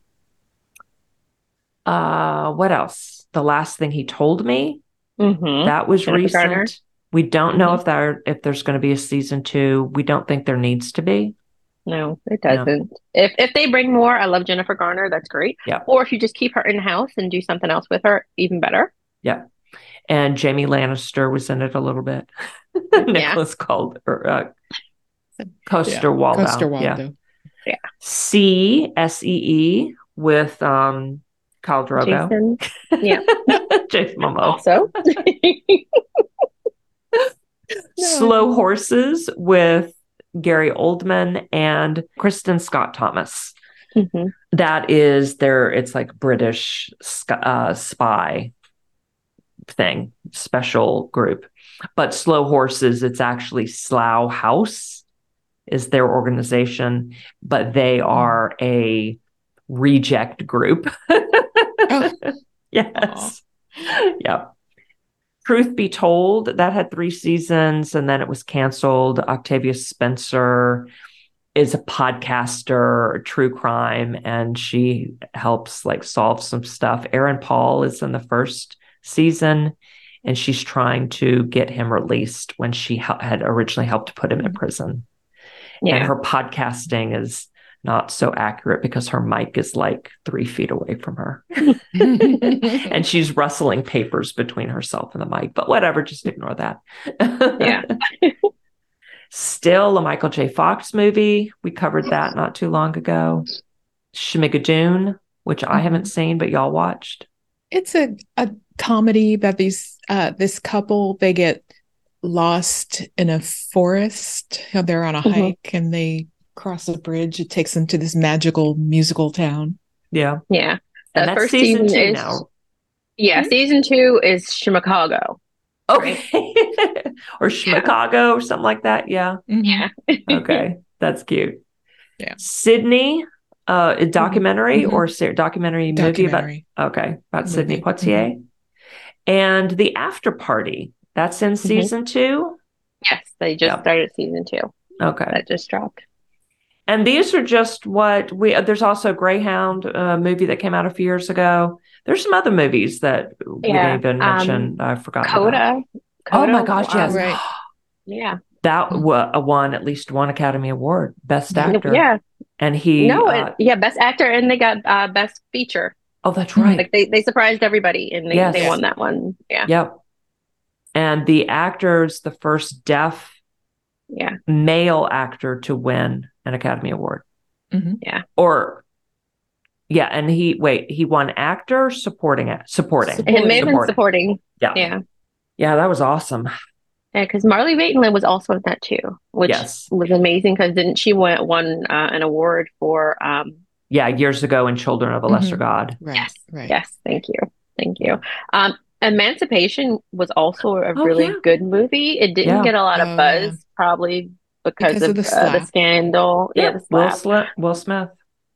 Uh, what else? The last thing he told me mm-hmm. that was Jennifer recent. Garner. We don't know mm-hmm. if there if there's going to be a season two. We don't think there needs to be. No, it doesn't. No. If if they bring more, I love Jennifer Garner. That's great. Yeah. Or if you just keep her in house and do something else with her, even better. Yeah. And Jamie Lannister was in it a little bit. Nicholas yeah. called or uh, Coster yeah. Waldau. Coaster Waldo. Yeah. Yeah. C S E E with um Khal Drogo. Jason. Yeah. Jason Momoa. Also. Slow Horses with Gary Oldman and Kristin Scott Thomas. Mm-hmm. That is their, it's like British uh, spy thing, special group. But Slow Horses, it's actually Slough House is their organization, but they mm. are a reject group. oh. Yes. Aww. Yep. Truth Be Told, that had three seasons and then it was canceled. Octavia Spencer is a podcaster, true crime, and she helps like solve some stuff. Aaron Paul is in the first season and she's trying to get him released when she ha- had originally helped put him in mm. prison. Yeah. And her podcasting is not so accurate because her mic is like three feet away from her. and she's rustling papers between herself and the mic, but whatever, just ignore that. yeah. Still a Michael J. Fox movie. We covered that not too long ago. Schmigadoon, which I haven't mm-hmm. seen, but y'all watched. It's a, a comedy about these uh this couple they get lost in a forest. You they're on a mm-hmm. hike and they cross a bridge. It takes them to this magical musical town. Yeah. Yeah. The first season, season is, now. Yeah mm-hmm. season two is chicago okay. Or chicago or something like that. Yeah. Mm-hmm. yeah. Okay. That's cute. Yeah. Sidney uh, a documentary mm-hmm. or ser- documentary, documentary, movie about okay. About movie. Sidney Poitier, mm-hmm. and the After Party. That's in mm-hmm. season two. Yes, they just yep. started season two. Okay, that just dropped. And these are just what we. Uh, there's also Greyhound, a uh, movie that came out a few years ago. There's some other movies that we didn't even um, mention. I forgot. Coda. Coda. Oh my gosh! Yes. Right. yeah. That w- won at least one Academy Award, Best Actor. Yeah, and he no, uh, it, yeah, best actor, and they got uh, best feature. Oh, that's right. Like they they surprised everybody, and they, yes. they won that one. Yeah. Yep. And the actor's the first deaf, yeah, male actor to win an Academy Award. Mm-hmm. Yeah. Or yeah, and he wait, he won actor, supporting it, supporting. supporting. It may have been supporting. Yeah. Yeah. Yeah, that was awesome. Yeah, because Marlee Matlin was also in that too, which yes. was amazing because didn't she won won uh, an award for um yeah years ago in Children of a Lesser mm-hmm. God. Right. Yes, right. Yes, thank you, thank you. Um, Emancipation was also a oh, really yeah. good movie. It didn't yeah. get a lot of buzz, yeah. probably because, because of, of the, uh, the, scandal. Yeah, the Will, Will Smith.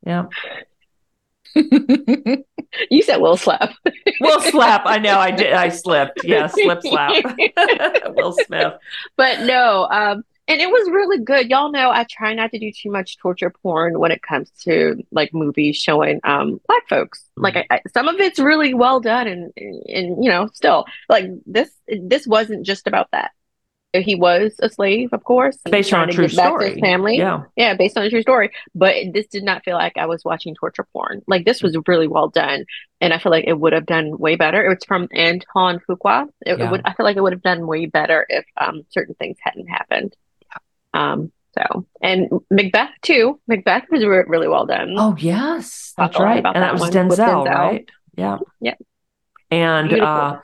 Yeah. you said Will slap. Will slap. I know. I did. I slipped. Yeah, slip slap. Will Smith. But no. Um, and it was really good. Y'all know I try not to do too much torture porn when it comes to like movies showing um black folks. Mm-hmm. Like I, I, some of it's really well done, and, and and you know still like this. This wasn't just about that he was a slave, of course, based on a true story. his family, yeah, yeah, based on a true story. But this did not feel like I was watching torture porn. Like this was really well done, and I feel like it would have done way better. It was from Antoine Fuqua. It, yeah. it would, I feel like it would have done way better if um, certain things hadn't happened. Um, so, and Macbeth too. Macbeth was re- really well done. Oh yes, that's right. And that, that was Denzel, Denzel, right? Yeah, yeah. And uh,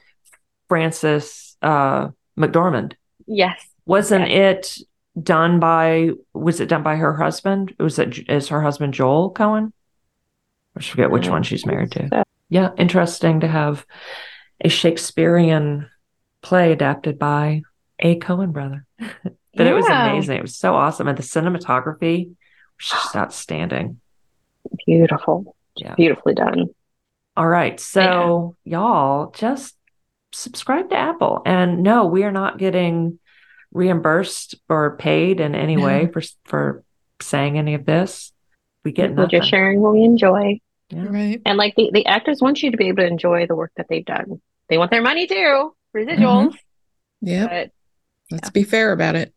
Frances uh, McDormand. Yes. Wasn't yes. it done by was it done by her husband? Was it is her husband Joel Coen? I forget which one she's married to. Yeah, interesting to have a Shakespearean play adapted by a Coen brother. but yeah. it was amazing. It was so awesome. And the cinematography was just outstanding. Beautiful. Yeah. Beautifully done. All right. So, yeah. y'all just subscribe to Apple. And no, we are not getting reimbursed or paid in any way for for saying any of this. We get We're just sharing what we enjoy. Yeah. Right. And like the, the actors want you to be able to enjoy the work that they've done. They want their money too, residuals. Mm-hmm. Yeah. Let's be fair about it.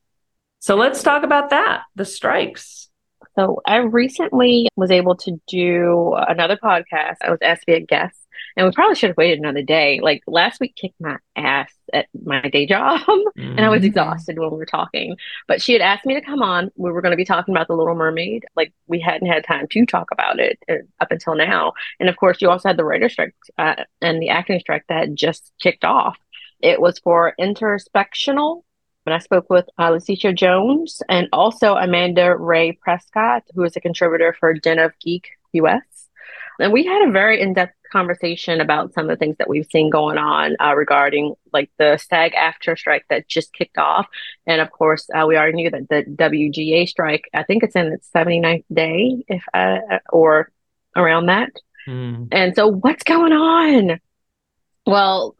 So let's talk about that. The strikes. So I recently was able to do another podcast. I was asked to be a guest and we probably should have waited another day. Like last week kicked my ass at my day job mm-hmm. and I was mm-hmm. exhausted when we were talking. But she had asked me to come on. We were going to be talking about The Little Mermaid. Like we hadn't had time to talk about it uh, up until now. And of course, you also had the writer strike uh, and the acting strike that just kicked off. It was for Introspectional. And I spoke with uh, Jones and also Amanda-Rae Prescott, who is a contributor for Den of Geek US. And we had a very in depth conversation about some of the things that we've seen going on uh, regarding like the SAG-AFTRA strike that just kicked off. And of course, uh, we already knew that the WGA strike, I think it's in its 79th day, if uh, or around that. Mm. And so, what's going on? Well,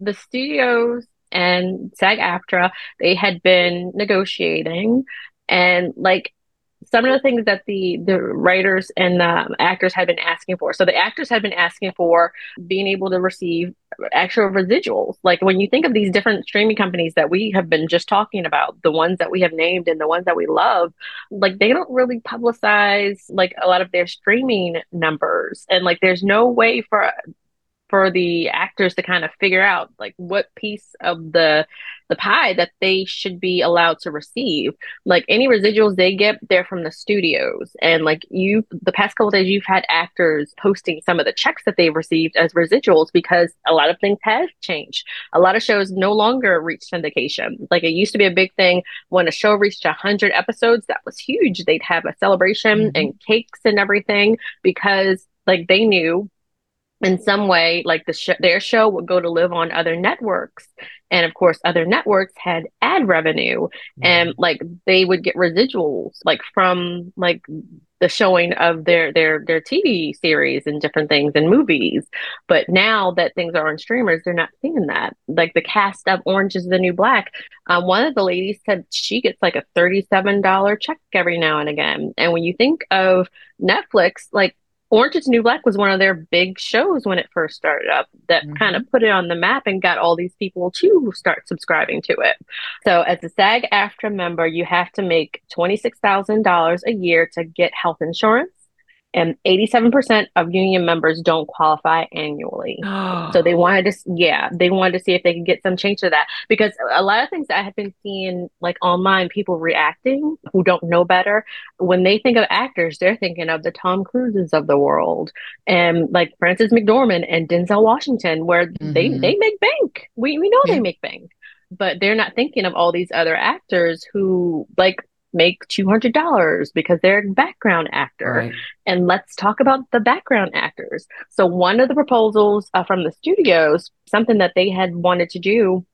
the studios and SAG-AFTRA, they had been negotiating and like some of the things that the the writers and the actors had been asking for. So the actors had been asking for being able to receive actual residuals. Like when you think of these different streaming companies that we have been just talking about, the ones that we have named and the ones that we love, like they don't really publicize like a lot of their streaming numbers, and like there's no way for for the actors to kind of figure out like what piece of the the pie that they should be allowed to receive. Like any residuals they get, they're from the studios. And like you, the past couple days, you've had actors posting some of the checks that they've received as residuals because a lot of things have changed. A lot of shows no longer reach syndication. Like it used to be a big thing when a show reached 100 episodes, that was huge. They'd have a celebration mm-hmm. and cakes and everything because like they knew in some way like the sh- their show would go to live on other networks. And of course other networks had ad revenue. Mm-hmm. and like they would get residuals like from like the showing of their their their TV series and different things and movies. But now that things are on streamers they're not seeing that. Like the cast of Orange is the New Black um, one of the ladies said she gets like a $37 check every now and again. And when you think of Netflix like Orange is New Black was one of their big shows when it first started up that mm-hmm. kind of put it on the map and got all these people to start subscribing to it. So, as a SAG AFTRA member, you have to make $26,000 a year to get health insurance and 87% of union members don't qualify annually. so they wanted to, yeah, they wanted to see if they could get some change to that because a lot of things I have been seeing like online, people reacting who don't know better. When they think of actors, they're thinking of the Tom Cruises of the world and like Frances McDormand and Denzel Washington, where mm-hmm. they they make bank. We we know yeah. they make bank but they're not thinking of all these other actors who like make $200 because they're a background actor. Right. And let's talk about the background actors. So, one of the proposals uh, from the studios, something that they had wanted to do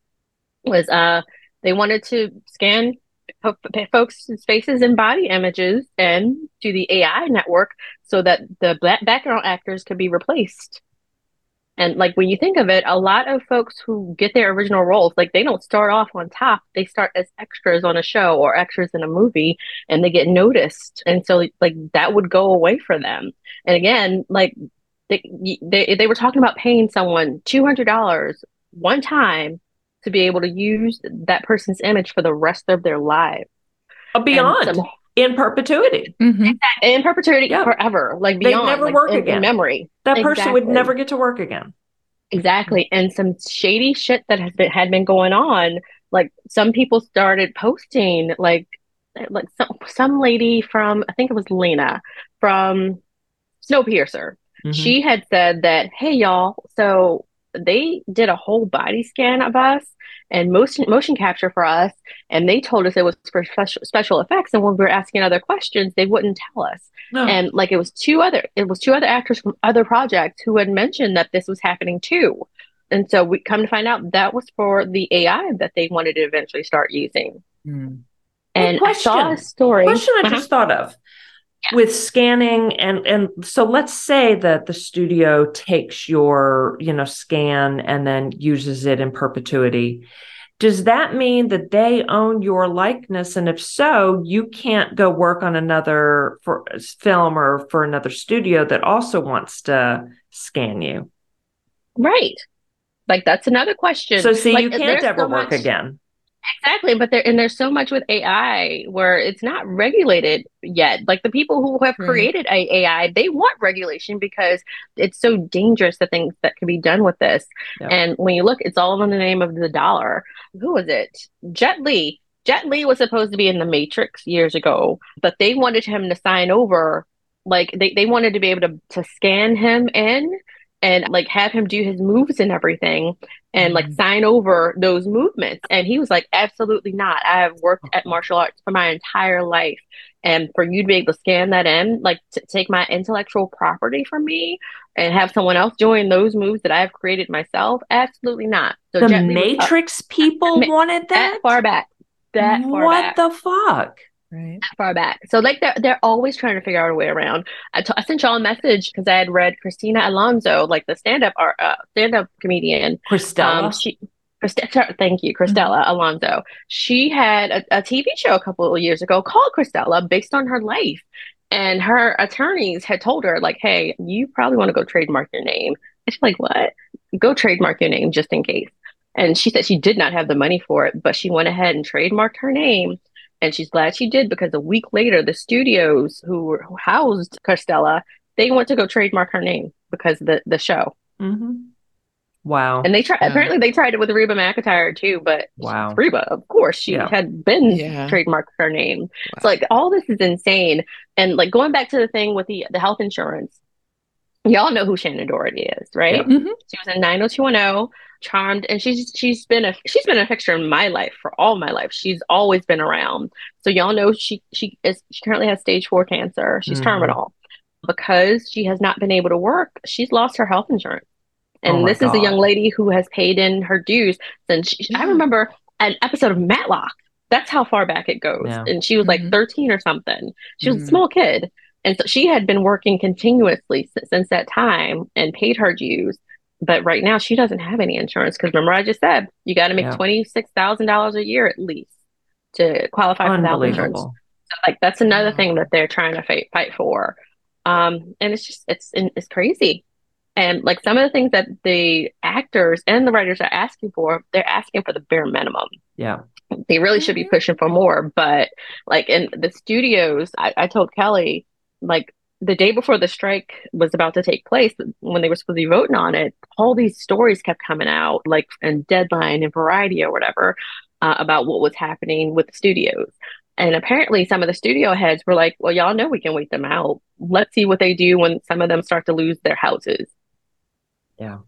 was uh, they wanted to scan folks' faces and body images and to the AI network so that the background actors could be replaced. And like when you think of it, a lot of folks who get their original roles, like they don't start off on top. They start as extras on a show or extras in a movie and they get noticed. And so like that would go away for them. And again, like they they, they were talking about paying someone $200 one time to be able to use that person's image for the rest of their life. Beyond. Some, in perpetuity. Mm-hmm. In perpetuity yeah. forever. Like beyond. They never like, work in, again. In memory. That exactly. person would never get to work again. Exactly. And some shady shit that has been had been going on. Like some people started posting like like some some lady from I think it was Lena from Snowpiercer. Mm-hmm. She had said that, hey y'all, so they did a whole body scan of us and motion motion capture for us and they told us it was for special, special effects and when we were asking other questions they wouldn't tell us no. and like it was two other it was two other actors from other projects who had mentioned that this was happening too and so we come to find out that was for the ai that they wanted to eventually start using mm. and question. i saw a story question i uh-huh. just thought of with scanning and and so let's say that the studio takes your you know scan and then uses it in perpetuity. Does that mean that they own your likeness? And if so you can't go work on another for film or for another studio that also wants to scan you? Right. Like that's another question. So see like, you can't ever so work much- again Exactly, but there and there's so much with AI where it's not regulated yet. Like the people who have hmm. created AI, they want regulation because it's so dangerous the things that can be done with this. Yep. And when you look, it's all in the name of the dollar. Who was it? Jet Li. Jet Li was supposed to be in the Matrix years ago, but they wanted him to sign over. Like they, they wanted to be able to, to scan him in and like have him do his moves and everything and like mm-hmm. sign over those movements. And he was like, absolutely not. I have worked at martial arts for my entire life. And for you to be able to scan that in, like to take my intellectual property from me and have someone else doing those moves that I've created myself, absolutely not. So the Matrix people wanted that? that far back. That far what back. the fuck? Right far back so like they're, they're always trying to figure out a way around I, t- I sent y'all a message because i had read christina alonzo like the stand-up art uh, stand-up comedian cristela um, she thank you, Cristela mm-hmm. Alonzo. She had a, a, TV show a couple of years ago called Cristela, based on her life. And her attorneys had told her, like, hey, you probably want to go trademark your name. And she's like, what? Go trademark your name just in case. And she said she did not have the money for it, but she went ahead and trademarked her name and she's glad she did because a week later, the studios who who housed Cristela, they went to go trademark her name because the the show. Mm-hmm. Wow. And they tried, yeah. apparently, they tried it with Reba McEntire too, but wow. Reba, of course, she yeah. had been yeah. trademarked her name. Wow. So, like, all this is insane. And, like, going back to the thing with the, the health insurance, y'all know who Shannen Doherty is, right? Mm-hmm. She was in 90210, Charmed, and she's she's been a she's been a fixture in my life for all my life. She's always been around. So y'all know she she is she currently has stage four cancer. She's mm-hmm. terminal because she has not been able to work. She's lost her health insurance. And oh this God. is a young lady who has paid in her dues since she, I remember an episode of Matlock. That's how far back it goes. Yeah. And she was like mm-hmm. 13 or something. She was mm-hmm. a small kid. And so she had been working continuously since, since that time and paid her dues. But right now she doesn't have any insurance because remember I just said you got to make yeah. twenty six thousand dollars a year at least to qualify for that insurance. So, like that's another wow. thing that they're trying to fight fight for. Um, and it's just it's it's crazy. And like some of the things that the actors and the writers are asking for, they're asking for the bare minimum. Yeah. They really should be mm-hmm. pushing for more. But like in the studios, I, I told Kelly, like the day before the strike was about to take place, when they were supposed to be voting on it, all these stories kept coming out, like in Deadline and Variety or whatever, uh, about what was happening with the studios. And apparently, some of the studio heads were like, well, y'all know we can wait them out. Let's see what they do when some of them start to lose their houses. Yeah.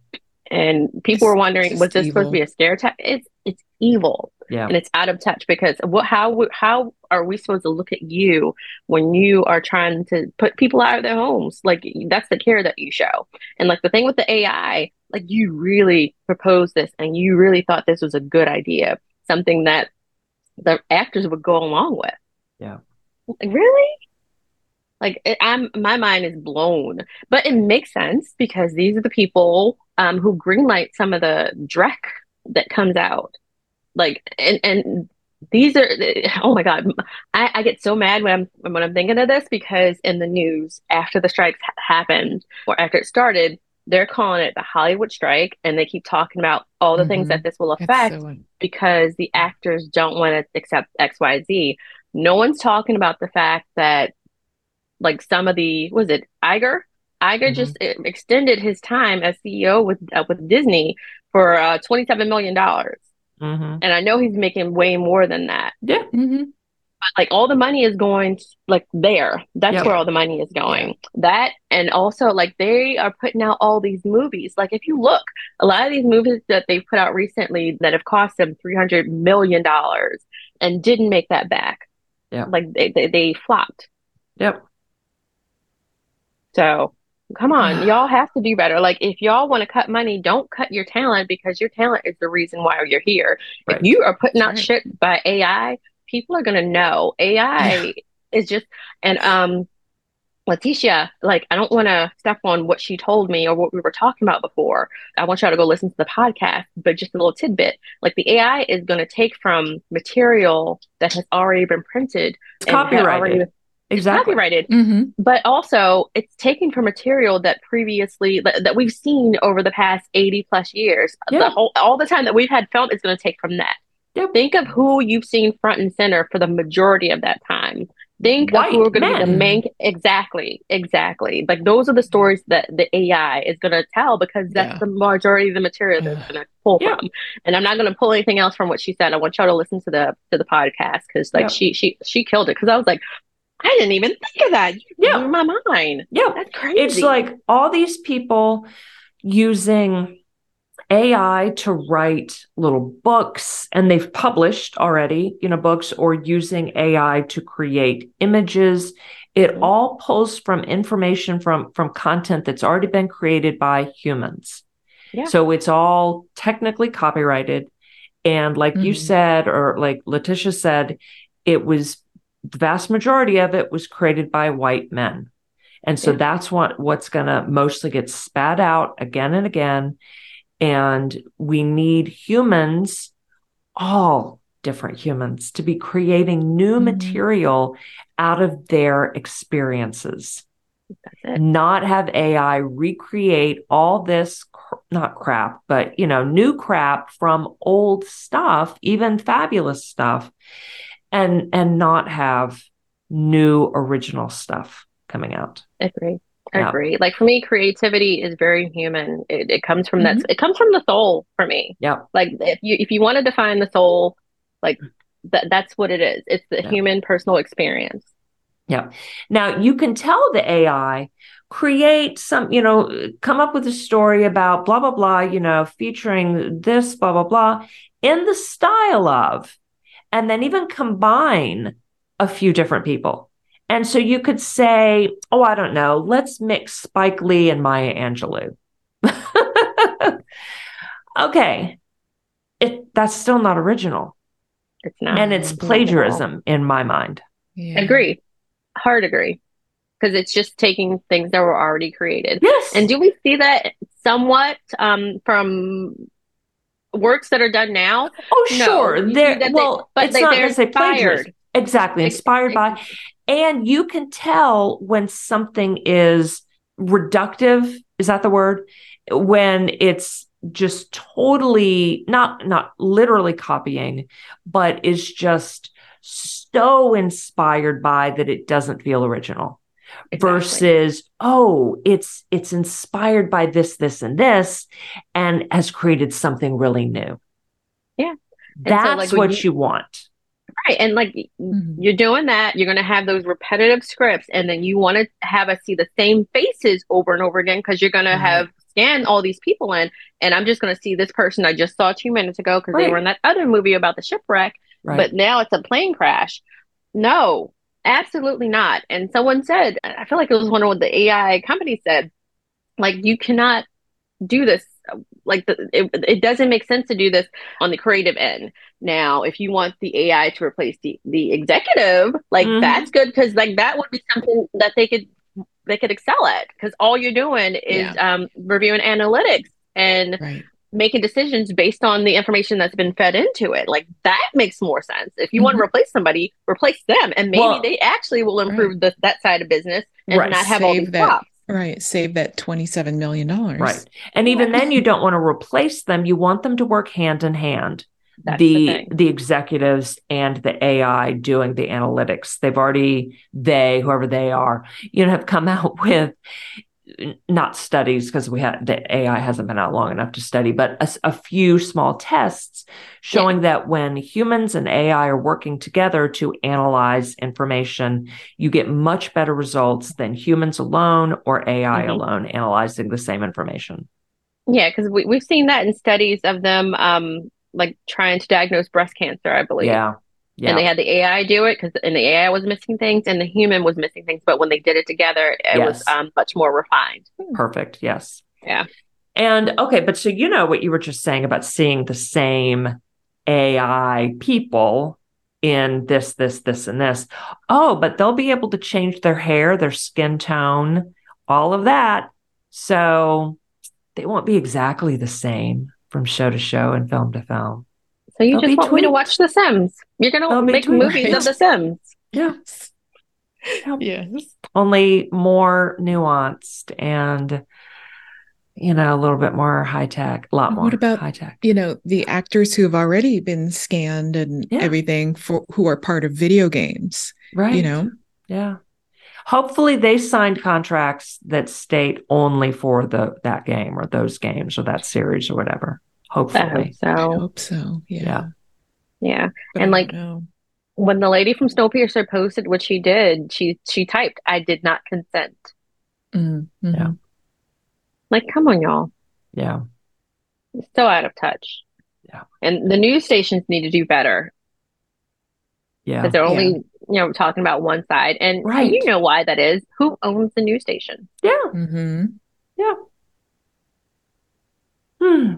And people were wondering, was this evil. supposed to be a scare tactic? It's it's evil. Yeah. And it's out of touch because what how how are we supposed to look at you when you are trying to put people out of their homes? Like that's the care that you show. And like the thing with the AI, like you really proposed this and you really thought this was a good idea, something that the actors would go along with. Yeah. Like, really? Like it, I'm, my mind is blown, but it makes sense because these are the people um, who greenlight some of the dreck that comes out. Like, and and these are oh my god, I, I get so mad when I'm when I'm thinking of this because in the news after the strikes ha- happened or after it started, they're calling it the Hollywood strike, and they keep talking about all the mm-hmm. things that this will affect so... because the actors don't want to accept X, Y, Z. No one's talking about the fact that like some of the was it Iger? Iger mm-hmm. just eh, extended his time as CEO with uh, with Disney for uh, twenty seven million dollars, mm-hmm. and I know he's making way more than that. Yeah. Mm-hmm. But like all the money is going like there. That's yep. where all the money is going. That and also like they are putting out all these movies. Like if you look, a lot of these movies that they've put out recently that have cost them three hundred million dollars and didn't make that back. Yeah. Like they, they, they flopped. Yep. So come on, y'all have to do better. Like if y'all want to cut money, don't cut your talent because your talent is the reason why you're here. Right. If you are putting out right. shit by AI, people are gonna know. AI is just and um Letitia, like, I don't want to step on what she told me or what we were talking about before. I want y'all to go listen to the podcast, but just a little tidbit. Like, the AI is going to take from material that has already been printed, it's copyrighted. Already, exactly copyrighted mm-hmm. but also it's taken from material that previously that, that we've seen over the past 80 plus years yeah. the whole all the time that we've had film is going to take from that yep. think of who you've seen front and center for the majority of that time think White of who are going to be the main exactly exactly like those are the stories that the ai is going to tell because that's yeah. the majority of the material that's going to pull yeah. from and i'm not going to pull anything else from what she said i want y'all to listen to the to the podcast because like yeah. she she she killed it because i was like I didn't even think of that. You yeah. blew my mind. Yeah. That's crazy. It's like all these people using AI to write little books, and they've published already, you know, books or using AI to create images. It mm-hmm. all pulls from information from from content that's already been created by humans. Yeah. So it's all technically copyrighted. And like mm-hmm. you said, or like Letitia said, it was the vast majority of it was created by white men. And so yeah. that's what what's going to mostly get spat out again and again and we need humans all different humans to be creating new mm-hmm. material out of their experiences. Not have AI recreate all this cr- not crap, but you know, new crap from old stuff, even fabulous stuff and and not have new original stuff coming out. Agree. I agree. Like for me, creativity is very human. It, it comes from mm-hmm. that. It comes from the soul for me. Yeah. Like if you if you want to define the soul, like that that's what it is. It's the yeah. human personal experience. Yeah. Now you can tell the AI create some, you know, come up with a story about blah blah blah, you know, featuring this blah blah blah in the style of, and then even combine a few different people. And so you could say, oh, I don't know, let's mix Spike Lee and Maya Angelou. okay. It that's still not original. It's not. And it's plagiarism in my mind. Yeah. Agree. Hard agree. Because it's just taking things that were already created. Yes. And do we see that somewhat um, from works that are done now? Oh, no. sure. They're, well, they, but it's they, not they're inspired. Exactly. Inspired by. And you can tell when something is reductive. Is that the word? When it's just totally not not literally copying, but is just so inspired by that it doesn't feel original. Exactly. Versus, oh, it's it's inspired by this, this, and this, and has created something really new. Yeah. That's so, like, what you, you want Right. And like mm-hmm. you're doing that, you're going to have those repetitive scripts, and then you want to have us see the same faces over and over again because you're going to mm-hmm. have scan all these people in. And I'm just going to see this person I just saw two minutes ago because right. they were in that other movie about the shipwreck, right. but now it's a plane crash. No, absolutely not. And someone said, I feel like it was one of what the AI company said, like, you cannot do this like the, it, it doesn't make sense to do this on the creative end now if you want the ai to replace the, the executive like mm-hmm. that's good because like that would be something that they could they could excel at because all you're doing is yeah. um, reviewing analytics and right. Making decisions based on the information that's been fed into it like that makes more sense if you mm-hmm. want to replace somebody replace them and maybe well, they actually will improve right. the, that side of business and right. not have Save all these that. Right. Save that $27 million. Right. And even then, you don't want to replace them. You want them to work hand in hand. That's the the, the, executives and the AI doing the analytics. They've already they whoever they are, you know, have come out with not studies because we had the AI hasn't been out long enough to study, but a, a few small tests showing yeah. that when humans and AI are working together to analyze information, you get much better results than humans alone or AI mm-hmm. alone analyzing the same information. Yeah, because we, we've seen that in studies of them um, like trying to diagnose breast cancer, I believe. Yeah. Yeah. And they had the AI do it because and the AI was missing things and the human was missing things. But when they did it together, it yes. was um, much more refined. Perfect. Yes. Yeah. And okay, but so you know what you were just saying about seeing the same AI people in this, this, this, and this. Oh, but they'll be able to change their hair, their skin tone, all of that. So they won't be exactly the same from show to show and film to film. So you They'll just want me to watch The Sims? You're gonna They'll make movies right. of The Sims? Yes. yes. Only more nuanced and you know, a little bit more high tech, a lot more what about, high tech. You know, the actors who have already been scanned and yeah. everything for who are part of video games. Right. You know? Yeah. Hopefully they signed contracts that state only for the that game or those games or that series or whatever. Hopefully. so. I hope so. Yeah. Yeah. yeah. And like when the lady from Snowpiercer posted what she did, she she typed, I did not consent. Mm-hmm. Yeah. Like, come on, y'all. Yeah. so out of touch. Yeah. And the news stations need to do better. Yeah. Because they're only, yeah. you know, talking about one side. And right. you know why that is. Who owns the news station? Yeah. Mm-hmm. Yeah. Hmm.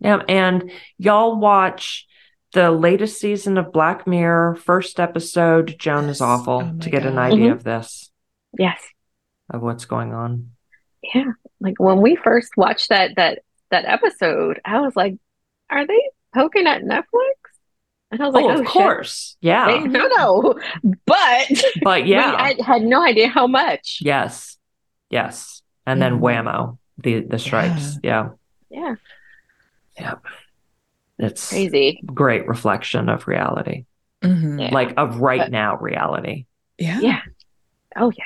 Yeah, and y'all watch the latest season of Black Mirror, first episode, Joan yes. is awful, oh to get God. an idea mm-hmm. of this. Yes. Of what's going on. Yeah. Like when we first watched that that that episode, I was like, are they poking at Netflix? And I was like, oh, of oh, course. Shit. Yeah. They, no, no. But but yeah. I had no idea how much. Yes. Yes. And then mm. whammo, the the stripes. Yeah. Yeah. yeah. Yeah. It's crazy. Great reflection of reality. Mm-hmm. Yeah. Like of right but, now reality. Yeah. Yeah. Oh yeah.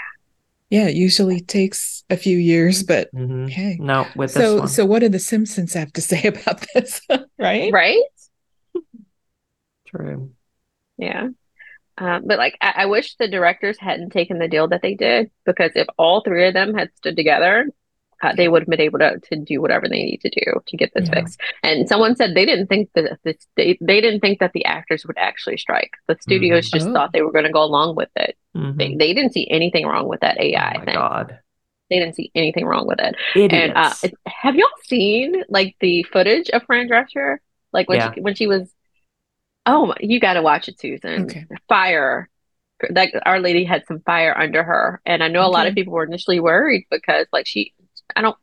yeah, it usually takes a few years, but mm-hmm. okay. No, with so so what do the Simpsons have to say about this? right? Right? True. Yeah. Um, but like, I-, I wish the directors hadn't taken the deal that they did because if all three of them had stood together, uh, they would have been able to, to do whatever they need to do to get this yeah. fixed. And someone said they didn't think that this, they, they didn't think that the actors would actually strike. The studios mm-hmm. just oh. thought they were going to go along with it. Mm-hmm. They, they didn't see anything wrong with that AI oh thing. God. They didn't see anything wrong with it. Idiots. And uh, it, have y'all seen like the footage of Fran Drescher? Like when yeah. she when she was Oh, you got to watch it, Susan. Okay. Fire. Like our lady had some fire under her, and I know okay. a lot of people were initially worried because, like, she, I don't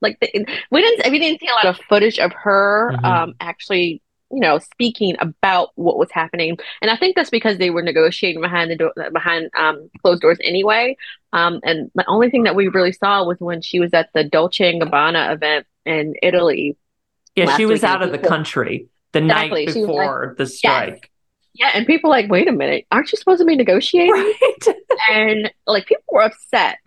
like the, we didn't we didn't see a lot of footage of her mm-hmm. um actually you know speaking about what was happening and i think that's because they were negotiating behind the door behind um closed doors anyway um and the only thing that we really saw was when she was at the dolce and gabbana event in italy yeah she was out of the country the exactly. night before like, the strike. Yes. Yeah, and people like, wait a minute, aren't you supposed to be negotiating? Right. and like people were upset.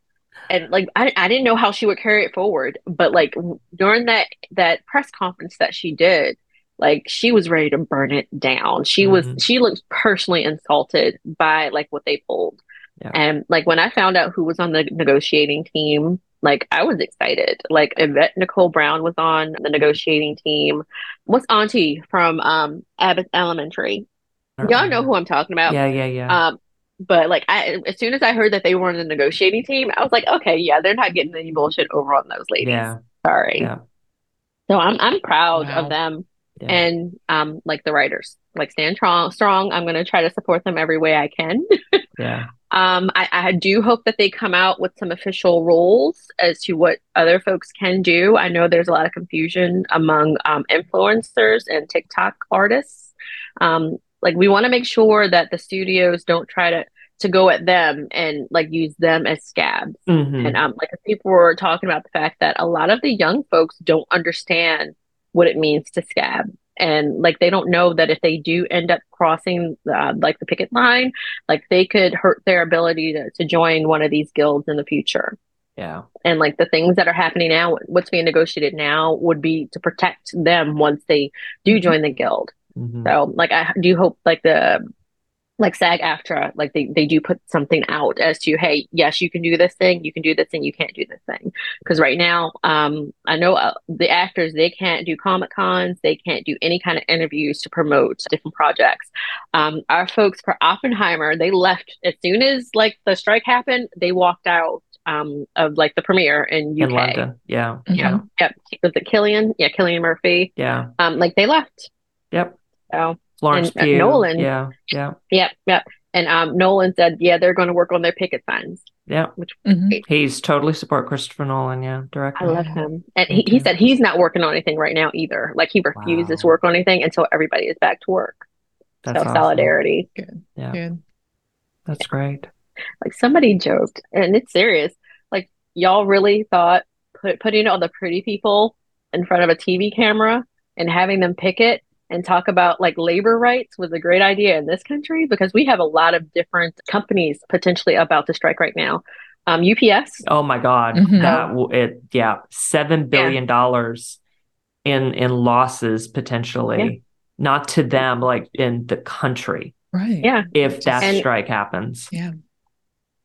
And like I, I didn't know how she would carry it forward, but like during that that press conference that she did, like she was ready to burn it down. She mm-hmm. was she looked personally insulted by like what they pulled. Yeah. And like when I found out who was on the negotiating team, like I was excited. Like Yvette Nicole Brown was on the negotiating team. What's Auntie from um Abbott Elementary? Y'all know who I'm talking about. Yeah, yeah, yeah. Um, but like I as soon as I heard that they were on the negotiating team, I was like, okay, yeah, they're not getting any bullshit over on those ladies. Yeah. Sorry. Yeah. So I'm I'm proud wow. of them yeah. and um like the writers. Like stand strong strong. I'm gonna try to support them every way I can. yeah. Um, I, I, do hope that they come out with some official rules as to what other folks can do. I know there's a lot of confusion among um, influencers and TikTok artists. Um, like we want to make sure that the studios don't try to to go at them and like use them as scabs. Mm-hmm. And um, like people were talking about the fact that a lot of the young folks don't understand what it means to scab and like they don't know that if they do end up crossing uh, like the picket line like they could hurt their ability to, to join one of these guilds in the future yeah and like the things that are happening now what's being negotiated now would be to protect them once they do join the guild mm-hmm. so like i do hope like the like SAG AFTRA, like they, they do put something out as to, hey, yes, you can do this thing, you can do this thing, you can't do this thing. Because right now, um, I know uh, the actors, they can't do Comic Cons, they can't do any kind of interviews to promote different projects. Um, our folks for Oppenheimer, they left as soon as like the strike happened, they walked out um, of like the premiere in UK. In London. Yeah. Yeah. Yep. Was it Cillian? Yeah, Cillian Murphy. Yeah. Um, like they left. Yep. So Florence and, uh, Nolan. Yeah, yeah, yeah, yeah. And um, Nolan said, yeah, they're going to work on their picket signs. Yeah, which mm-hmm. he's totally support Christopher Nolan. Yeah, director. I love him, and he, he said he's not working on anything right now either. Like he refuses wow. to work on anything until everybody is back to work. That's so awesome. solidarity. Good. Yeah. Good. That's great. Like somebody joked, and it's serious. Like y'all really thought put, putting all the pretty people in front of a TV camera and having them picket and talk about like labor rights was a great idea in this country because we have a lot of different companies potentially about to strike right now. Um, UPS. Oh my God, mm-hmm. that it yeah, seven billion dollars yeah. in in losses potentially, yeah. not to them, like in the country. Right. Yeah. If that and, strike happens. Yeah.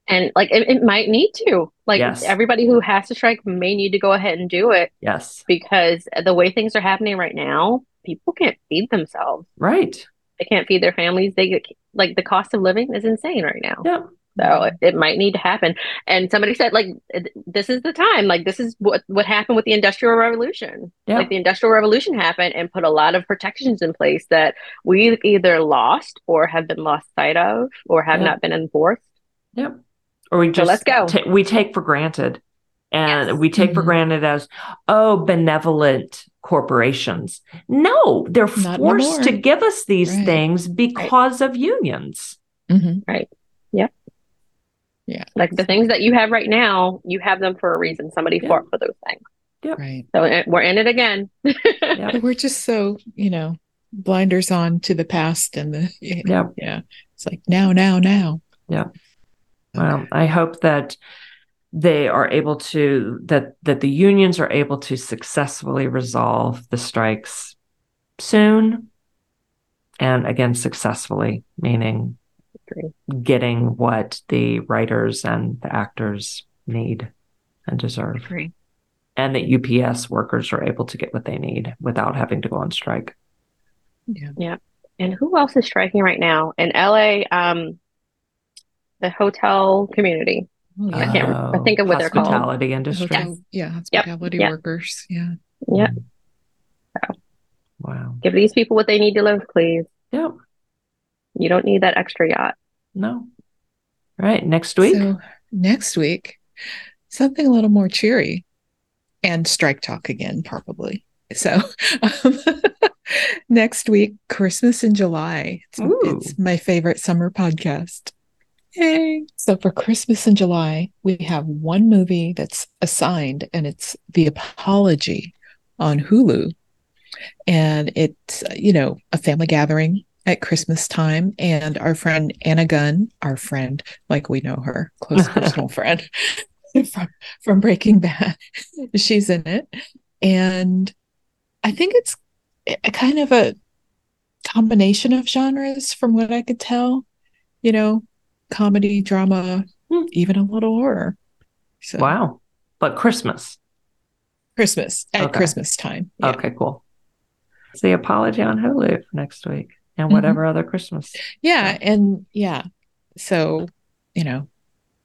And like it, it might need to. Like yes. everybody who has to strike may need to go ahead and do it. Yes. Because the way things are happening right now, people can't feed themselves. Right. They can't feed their families. They get like the cost of living is insane right now. Yeah. So it, it, might need to happen. And somebody said, like, this is the time. Like, this is what what happened with the Industrial Revolution. Yeah. Like, the Industrial Revolution happened and put a lot of protections in place that we either lost or have been lost sight of or have yeah. not been enforced. Yep. Or we just so let's go. T- we take for granted, and yes. we take mm-hmm. for granted as oh benevolent corporations. No, they're Not forced anymore. to give us these right. things because right. of unions. Mm-hmm. Right. Yep. Yeah. Like the things that you have right now, you have them for a reason. Somebody yeah. fought for those things. Yep. Right. So eh, we're in it again. yep. We're just so, you know, blinders on to the past and the, yeah. Yeah. It's like now, now, now. Yeah. Well, I hope that they are able to that that the unions are able to successfully resolve the strikes soon and again successfully meaning getting what the writers and the actors need and deserve. And that UPS workers are able to get what they need without having to go on strike. Yeah. Yeah. And who else is striking right now? In LA um the hotel community Oh, I can't. I think of what they're called. Hospitality industry. Hotel, yeah, hospitality yep. workers. Yeah. Yep. So, wow. Give these people what they need to live, please. Yep. You don't need that extra yacht. No. All right. Next week. So next week, something a little more cheery, and strike talk again, probably. So um, next week, Christmas in July. It's, it's my favorite summer podcast. Yay. So for Christmas in July, we have one movie that's assigned, and it's The Apology on Hulu. And it's, you know, a family gathering at Christmas time. And our friend Anna Gunn, our friend, like we know her, close personal friend from, from Breaking Bad, she's in it. And I think it's a kind of a combination of genres from what I could tell. You know, comedy, drama, hmm. even a little horror. So, wow. But Christmas. Christmas at okay. Christmas time. Yeah. Okay, cool. The apology on Hulu next week and mm-hmm. whatever mm-hmm. other Christmas. Yeah. So. And yeah. So, you know,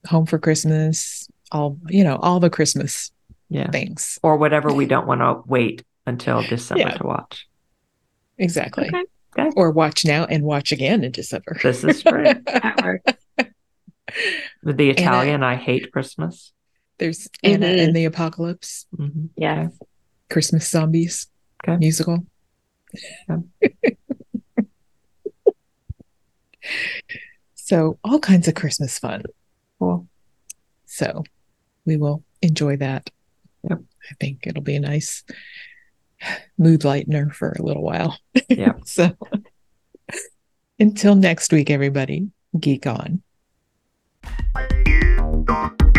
home for Christmas, all, you know, all the Christmas yeah. things. Or whatever we don't want to wait until December yeah. to watch. Exactly. Okay. Okay. Or watch now and watch again in December. This is true. With the Italian, Anna, I hate Christmas. There's Anna mm-hmm. and the Apocalypse. Mm-hmm. Yeah. Christmas Zombies okay. musical. so, all kinds of Christmas fun. Cool. So, we will enjoy that. Yep. I think it'll be a nice mood lightener for a little while. Yeah. so, until next week, everybody, geek on. you don't